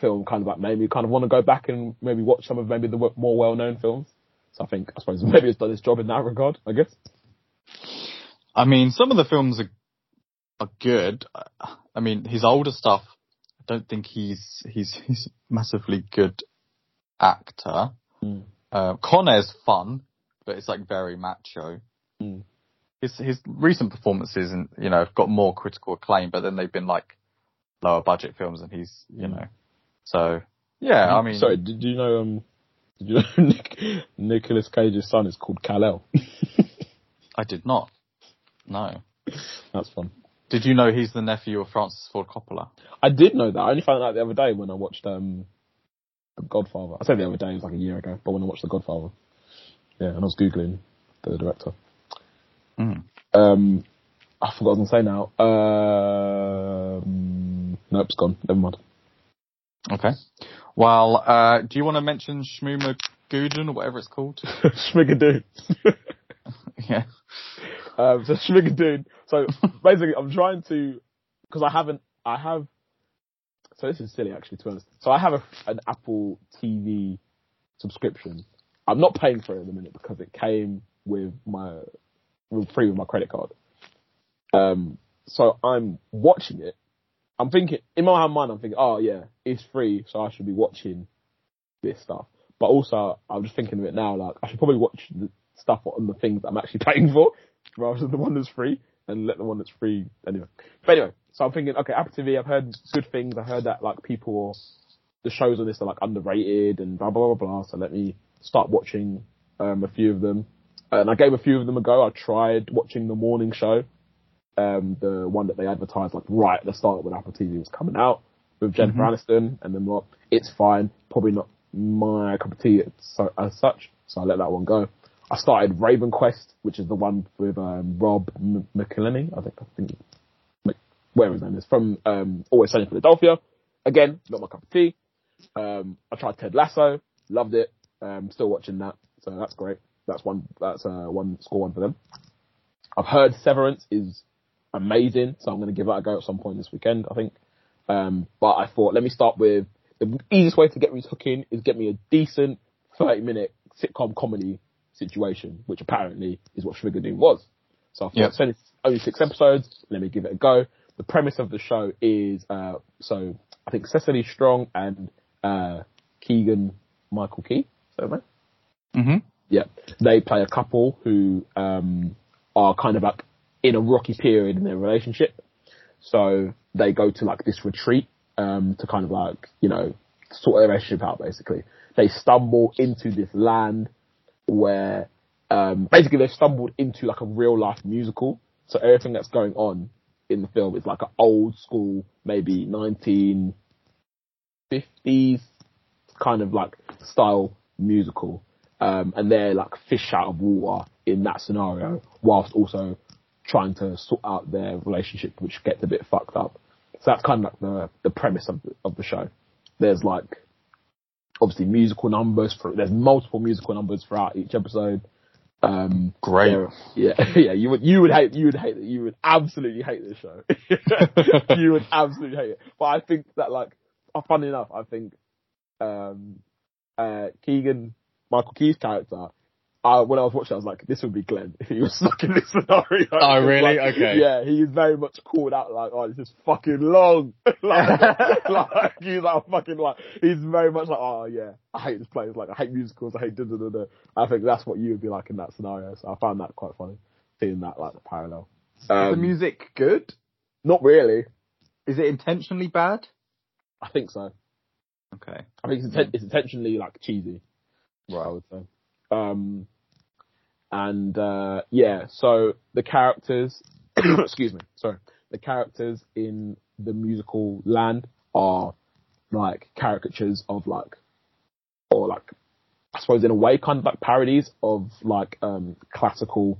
film kind of like made me kind of want to go back and maybe watch some of maybe the more well-known films. So I think, I suppose maybe it's done its job in that regard, I guess. I mean, some of the films are are good. I mean, his older stuff, don't think he's he's he's massively good actor. Mm. Uh, Con Air's fun, but it's like very macho. Mm. His his recent performances, and you know, have got more critical acclaim, but then they've been like lower budget films, and he's you Mm. know, so yeah. I mean, sorry, did you know, um, did you know Nick, Nicolas Cage's son is called Kal-El? I did not. No. That's fun. Did you know he's the nephew of Francis Ford Coppola? I did know that. I only found out the other day when I watched, um, The Godfather. I said the other day, it was like a year ago, but when I watched The Godfather. Yeah, and I was Googling the director. Mm. Um, I forgot what I was going to say now. Um, nope, it's gone. Never mind. Okay. Well, uh, do you want to mention Shmuma or whatever it's called? Schmigadoon. yeah. Um, so Schmigadoon. So basically, I'm trying to because I haven't. I have. So this is silly, actually, to be honest. So I have a, an Apple TV subscription. I'm not paying for it at the minute because it came with my free with my credit card. Um, so I'm watching it. I'm thinking in my mind, I'm thinking, oh yeah, it's free, so I should be watching this stuff. But also, I'm just thinking of it now, like I should probably watch the stuff on the things that I'm actually paying for rather than the one that's free and let the one that's free anyway. But anyway, so I'm thinking, okay, Apple TV, I've heard good things. I heard that like people, the shows on this are like underrated and blah blah blah blah. So let me start watching um, a few of them. And I gave a few of them a go. I tried watching the morning show, um, the one that they advertised like right at the start when Apple TV was coming out with Jennifer Aniston, and then what? It's fine. Probably not my cup of tea as such. So I let that one go. I started Raven Quest, which is the one with um, Rob M- McElhenney. I think I think Mc- whatever his name is from um, Always Sunny Philadelphia. Again, not my cup of tea. Um, I tried Ted Lasso, loved it. Um, still watching that, so that's great. That's one. That's uh, one score one for them. I've heard Severance is amazing, so I'm going to give that a go at some point this weekend. I think. Um, but I thought, let me start with the easiest way to get me hooked in is get me a decent 30 minute sitcom comedy situation, which apparently is what Schmigadoon was. So I thought, Yep. it's only, six episodes, let me give it a go. The premise of the show is, uh, so I think Cecily Strong and, uh, Keegan Michael Key, is that right? hmm Yeah. They play a couple who um, are kind of like in a rocky period in their relationship. So they go to like this retreat um, to kind of like, you know, sort their relationship out basically. They stumble into this land where um, basically they've stumbled into like a real life musical. So everything that's going on in the film is like an old school, maybe 1950s kind of like style musical. Um, and they're like fish out of water in that scenario whilst also trying to sort out their relationship, which gets a bit fucked up. So that's kind of like the, the premise of the, of the show. There's like, obviously musical numbers for, there's multiple musical numbers throughout each episode. Um, Great. yeah, yeah, you would, you would hate, you would hate. You would absolutely hate this show. you would absolutely hate it. But I think that like, uh, funny enough, I think, um, uh, Keegan, Michael Key's character I, when I was watching, I was like, this would be Glenn if he was stuck in this scenario. Oh, really? Like, Okay. Yeah, he is very much called out like, oh, this is fucking long. like, like, he's like fucking like, he's very much like, oh yeah, I hate this place. Like, I hate musicals. I hate da da da da. I think that's what you would be like in that scenario. So I found that quite funny, seeing that like the parallel. Is the Um, music good? Not really. Is it intentionally bad? I think so. Okay. I think it's, inten- it's intentionally like cheesy. Right. I would say. Um, and uh, yeah, so the characters, excuse me, sorry, the characters in the musical land are like caricatures of like, or like, I suppose in a way, kind of like parodies of like um, classical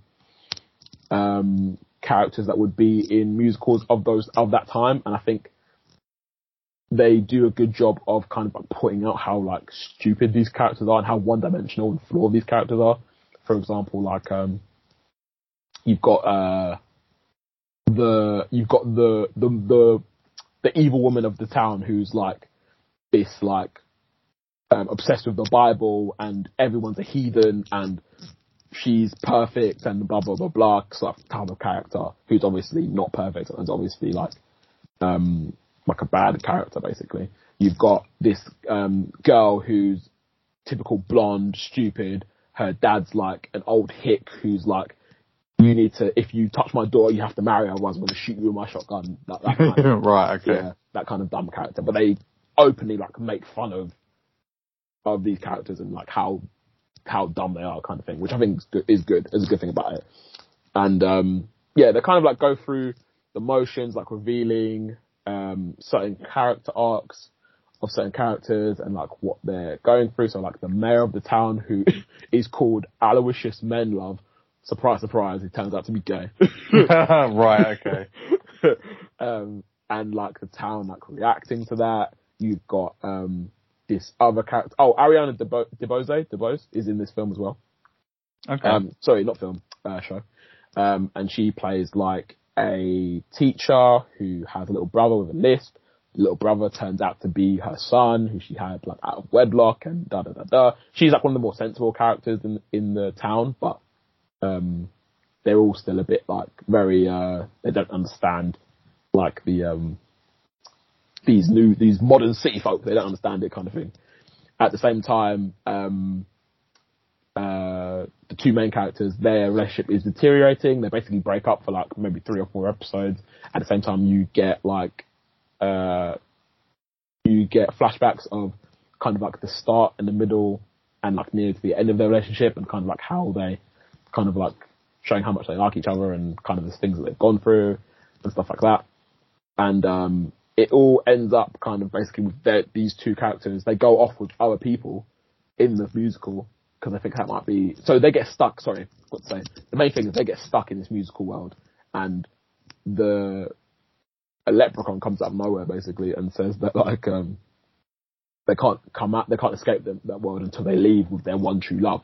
um, characters that would be in musicals of those of that time, and I think they do a good job of kind of like pointing out how like stupid these characters are and how one dimensional and flawed these characters are. For example, like um you've got uh the you've got the the the the evil woman of the town who's like this like um, obsessed with the Bible and everyone's a heathen and she's perfect and blah blah blah blah sort of type of character who's obviously not perfect and obviously like um like a bad character basically. You've got this um girl who's typical blonde, stupid. Her dad's like an old hick who's like, you need to, if you touch my daughter, you have to marry her, otherwise I'm going to shoot you with my shotgun. That, that kind of, right. Okay. yeah, that kind of dumb character. But they openly like make fun of of these characters and like how how dumb they are, kind of thing, which I think is good. Is good. Is a good thing about it. And um yeah, they kind of like go through the motions, like revealing um certain character arcs of certain characters and like what they're going through. So like the mayor of the town who is called Aloysius Menlove. Surprise, surprise, he turns out to be gay. right. Okay. um, and like the town like reacting to that. You've got um this other character. Oh, Ariana DeBo- DeBose, DeBose is in this film as well. Okay. Um, sorry, not film, uh, show. Um, and she plays like a teacher who has a little brother with a lisp. The little brother turns out to be her son, who she had like out of wedlock, and da da da da. She's like one of the more sensible characters in in the town, but um, they're all still a bit like very uh, they don't understand like the um these new these modern city folk. They don't understand it, kind of thing. At the same time, um, uh, the two main characters, their relationship is deteriorating. They basically break up for like maybe three or four episodes. At the same time, you get like, uh, you get flashbacks of kind of like the start and the middle and like near to the end of their relationship and kind of like how they kind of like showing how much they like each other and kind of the things that they've gone through and stuff like that. And, um, it all ends up kind of basically with their, these two characters. They go off with other people in the musical because I think that might be. So they get stuck. Sorry, what to say? The main thing is they get stuck in this musical world, and the a leprechaun comes out of nowhere basically and says that like um they can't come out, they can't escape that world until they leave with their one true love,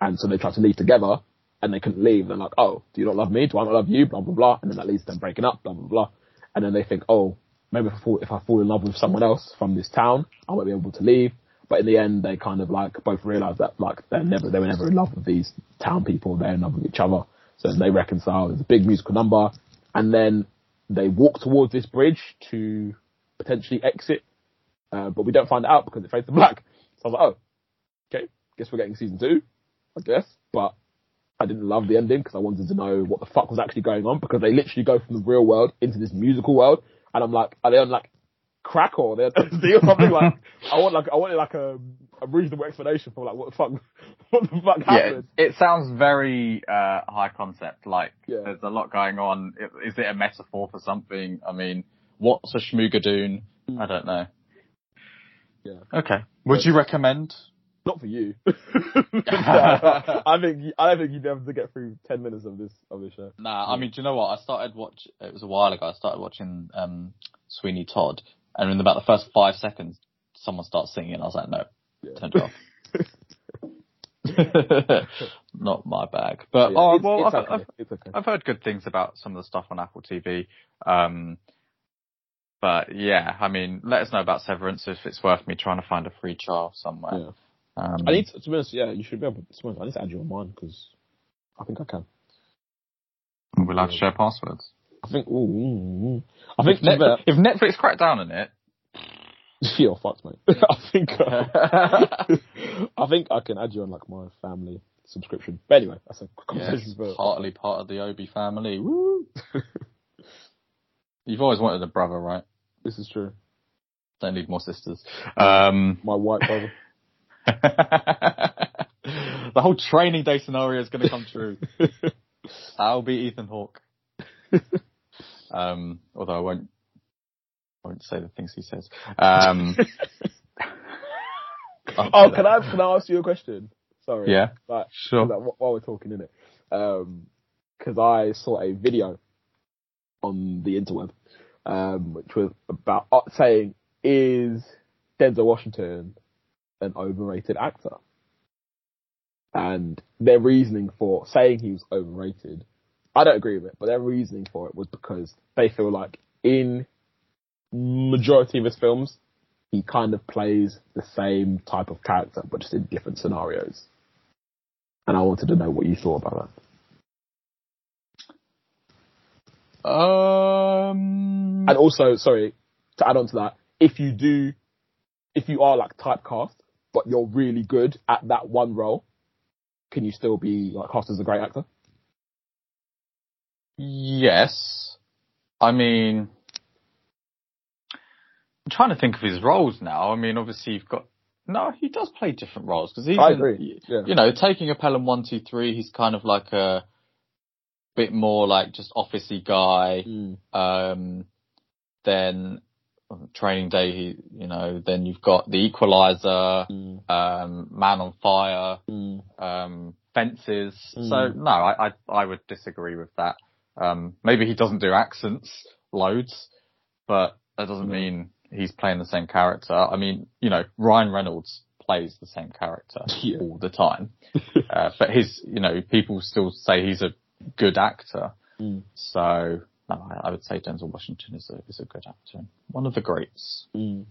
and so they try to leave together. And they couldn't leave. They're like, "Oh, do you not love me? Do I not love you?" Blah blah blah. And then that leads to them breaking up. Blah blah blah. And then they think, "Oh, maybe if I fall, if I fall in love with someone else from this town, I won't be able to leave. But in the end, they kind of like both realize that like they're never, they were never in love with these town people. They're in love with each other. So they reconcile. There's a big musical number, and then they walk towards this bridge to potentially exit. Uh, but we don't find out because it fades to black. So I was like, oh, okay, guess we're getting season two, I guess. But I didn't love the ending because I wanted to know what the fuck was actually going on because they literally go from the real world into this musical world, and I'm like, are they on like crack or they're or something like? I want like I wanted like a, a reasonable explanation for like what the fuck what the fuck yeah, happened. it sounds very uh, high concept. Like Yeah. there's a lot going on. Is it a metaphor for something? I mean, what's a schmoogadoon? Mm. I don't know. Yeah. Okay. Would you recommend? Not for you. I think you- I don't think you'd be able to get through ten minutes of this of this show. Nah. I mean, do you know what? I started watch. It was a while ago. I started watching um, Sweeney Todd, and in about the first five seconds, someone starts singing. And I was like, no, Yeah. turned it off. Not my bag. But Yeah, oh it's, well, it's I've, okay. I've it's okay. I've heard good things about some of the stuff on Apple TV. Um, but yeah, I mean, let us know about Severance if it's worth me trying to find a free trial somewhere. Yeah. Um, I need to, to be honest, yeah, you should be able to, to be honest, I need to add you on mine because I think I can. we'll have to share passwords. I think, ooh. I think, If, to be fair- Netflix, if Netflix cracked down on it, yeah, fuck, mate. I think, uh, I think I can add you on like my family subscription. But anyway, that's a conversation yes, partly part of the Obi family. Woo! You've always wanted a brother, right? This is true. Don't need more sisters. Um, My white brother. the whole training day scenario is going to come true. I'll be Ethan Hawke. Um, although I won't, won't say the things he says. Um, oh, can I can I ask you a question? Sorry. Yeah, Like, sure. like, while we're talking in it, because I saw a video on the interweb, um, which was about uh, saying is Denzel Washington an overrated actor, and their reasoning for saying he was overrated, I don't agree with it, but their reasoning for it was because they feel like in majority of his films, he kind of plays the same type of character, but just in different scenarios. And I wanted to know what you thought about that. Um, And also, sorry, to add on to that, if you do, if you are like typecast, but you're really good at that one role, can you still be like cast as a great actor? Yes. I mean, I'm trying to think of his roles now. I mean, obviously you've got, no, he does play different roles because he's I agree. Yeah. you know, taking a Pelham one two three, he's kind of like a bit more like just officey guy. Mm. Um, then training day, he, you know, then you've got the Equalizer, Mm. um, Man on Fire, Mm. um, Fences. Mm. So no, I, I I would disagree with that. Um, maybe he doesn't do accents loads, but that doesn't mean he's playing the same character. I mean, you know, Ryan Reynolds plays the same character Yeah. all the time. uh, but his, you know, people still say he's a good actor. Mm. So no, I, I would say Denzel Washington is a is a good actor, one of the greats. Mm.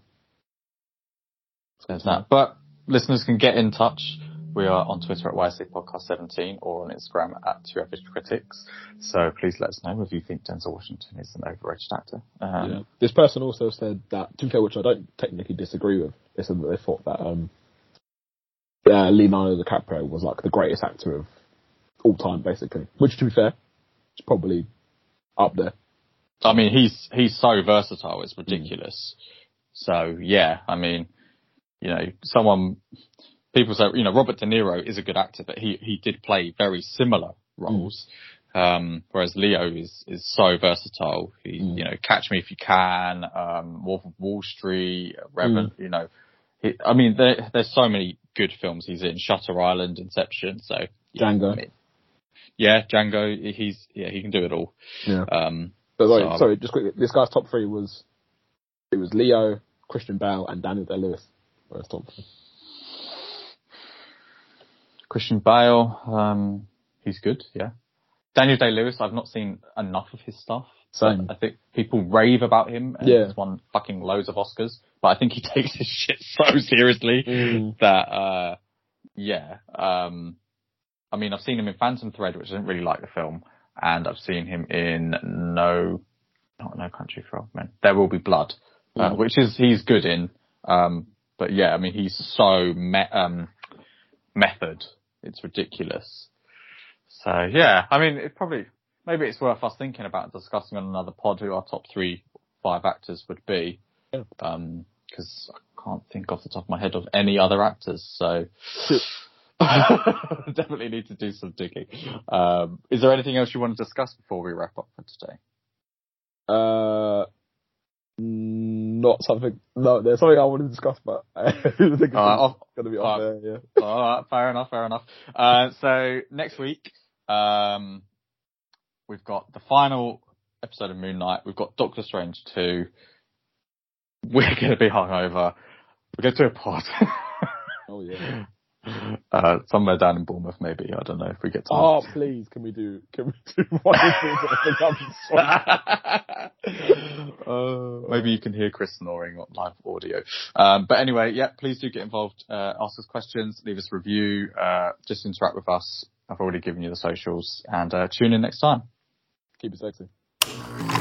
There's that. But listeners can get in touch. We are on Twitter at YAC Podcast 17 or on Instagram at Two Average Critics. So please let us know if you think Denzel Washington is an overrated actor. Um, Yeah. This person also said that, to be fair, which I don't technically disagree with, they said that they thought that um, uh, Leonardo DiCaprio was like the greatest actor of all time, basically. Which, to be fair, is probably up there. I mean, he's he's so versatile, it's ridiculous. So yeah, I mean, you know, someone people say, you know, Robert De Niro is a good actor, but he he did play very similar roles. Um, whereas Leo is is so versatile. He, Mm. you know, Catch Me If You Can, um, Wolf of Wall Street, Revenant. You know, he, I mean, there, there's so many good films he's in. Shutter Island, Inception. So yeah, Django. I mean, yeah, Django. He's yeah, he can do it all. Yeah. Um, But sorry, So- sorry, just quickly, this guy's top three was, it was Leo, Christian Bale, and Daniel Day-Lewis. Were his top three. Christian Bale, um, he's good, yeah. Daniel Day Lewis, I've not seen enough of his stuff. Same. I think people rave about him and Yeah. he's won fucking loads of Oscars, but I think he takes his shit so seriously Mm. that, uh, yeah, um, I mean, I've seen him in Phantom Thread, which I didn't really like the film, and I've seen him in No, not No Country for Old Men. There Will Be Blood, uh, Mm. which is, he's good in, um, but yeah, I mean, he's so me- um, method. It's ridiculous. So yeah, I mean, it probably, maybe it's worth us thinking about discussing on another pod who our top three, five actors would be. Yeah. Um, cause I can't think off the top of my head of any other actors, so. Definitely need to do some digging. Um, is there anything else you want to discuss before we wrap up for today? Uh, not something, no, there's something I want to discuss, but I think it's Uh, going to be uh, up there, yeah. All right, fair enough, fair enough. Uh, so next week, um, we've got the final episode of Moon Knight. We've got Doctor Strange 2. We're going to be hungover. We're going to do a pod. Oh yeah. uh, somewhere down in Bournemouth, maybe. I don't know if we get to. Oh, please, can we do? Can we do one of uh, maybe you can hear Chris snoring on live audio. Um, but anyway, yeah, please do get involved. Uh, ask us questions, leave us a review, uh, just interact with us. I've already given you the socials, and uh, tune in next time. Keep it sexy.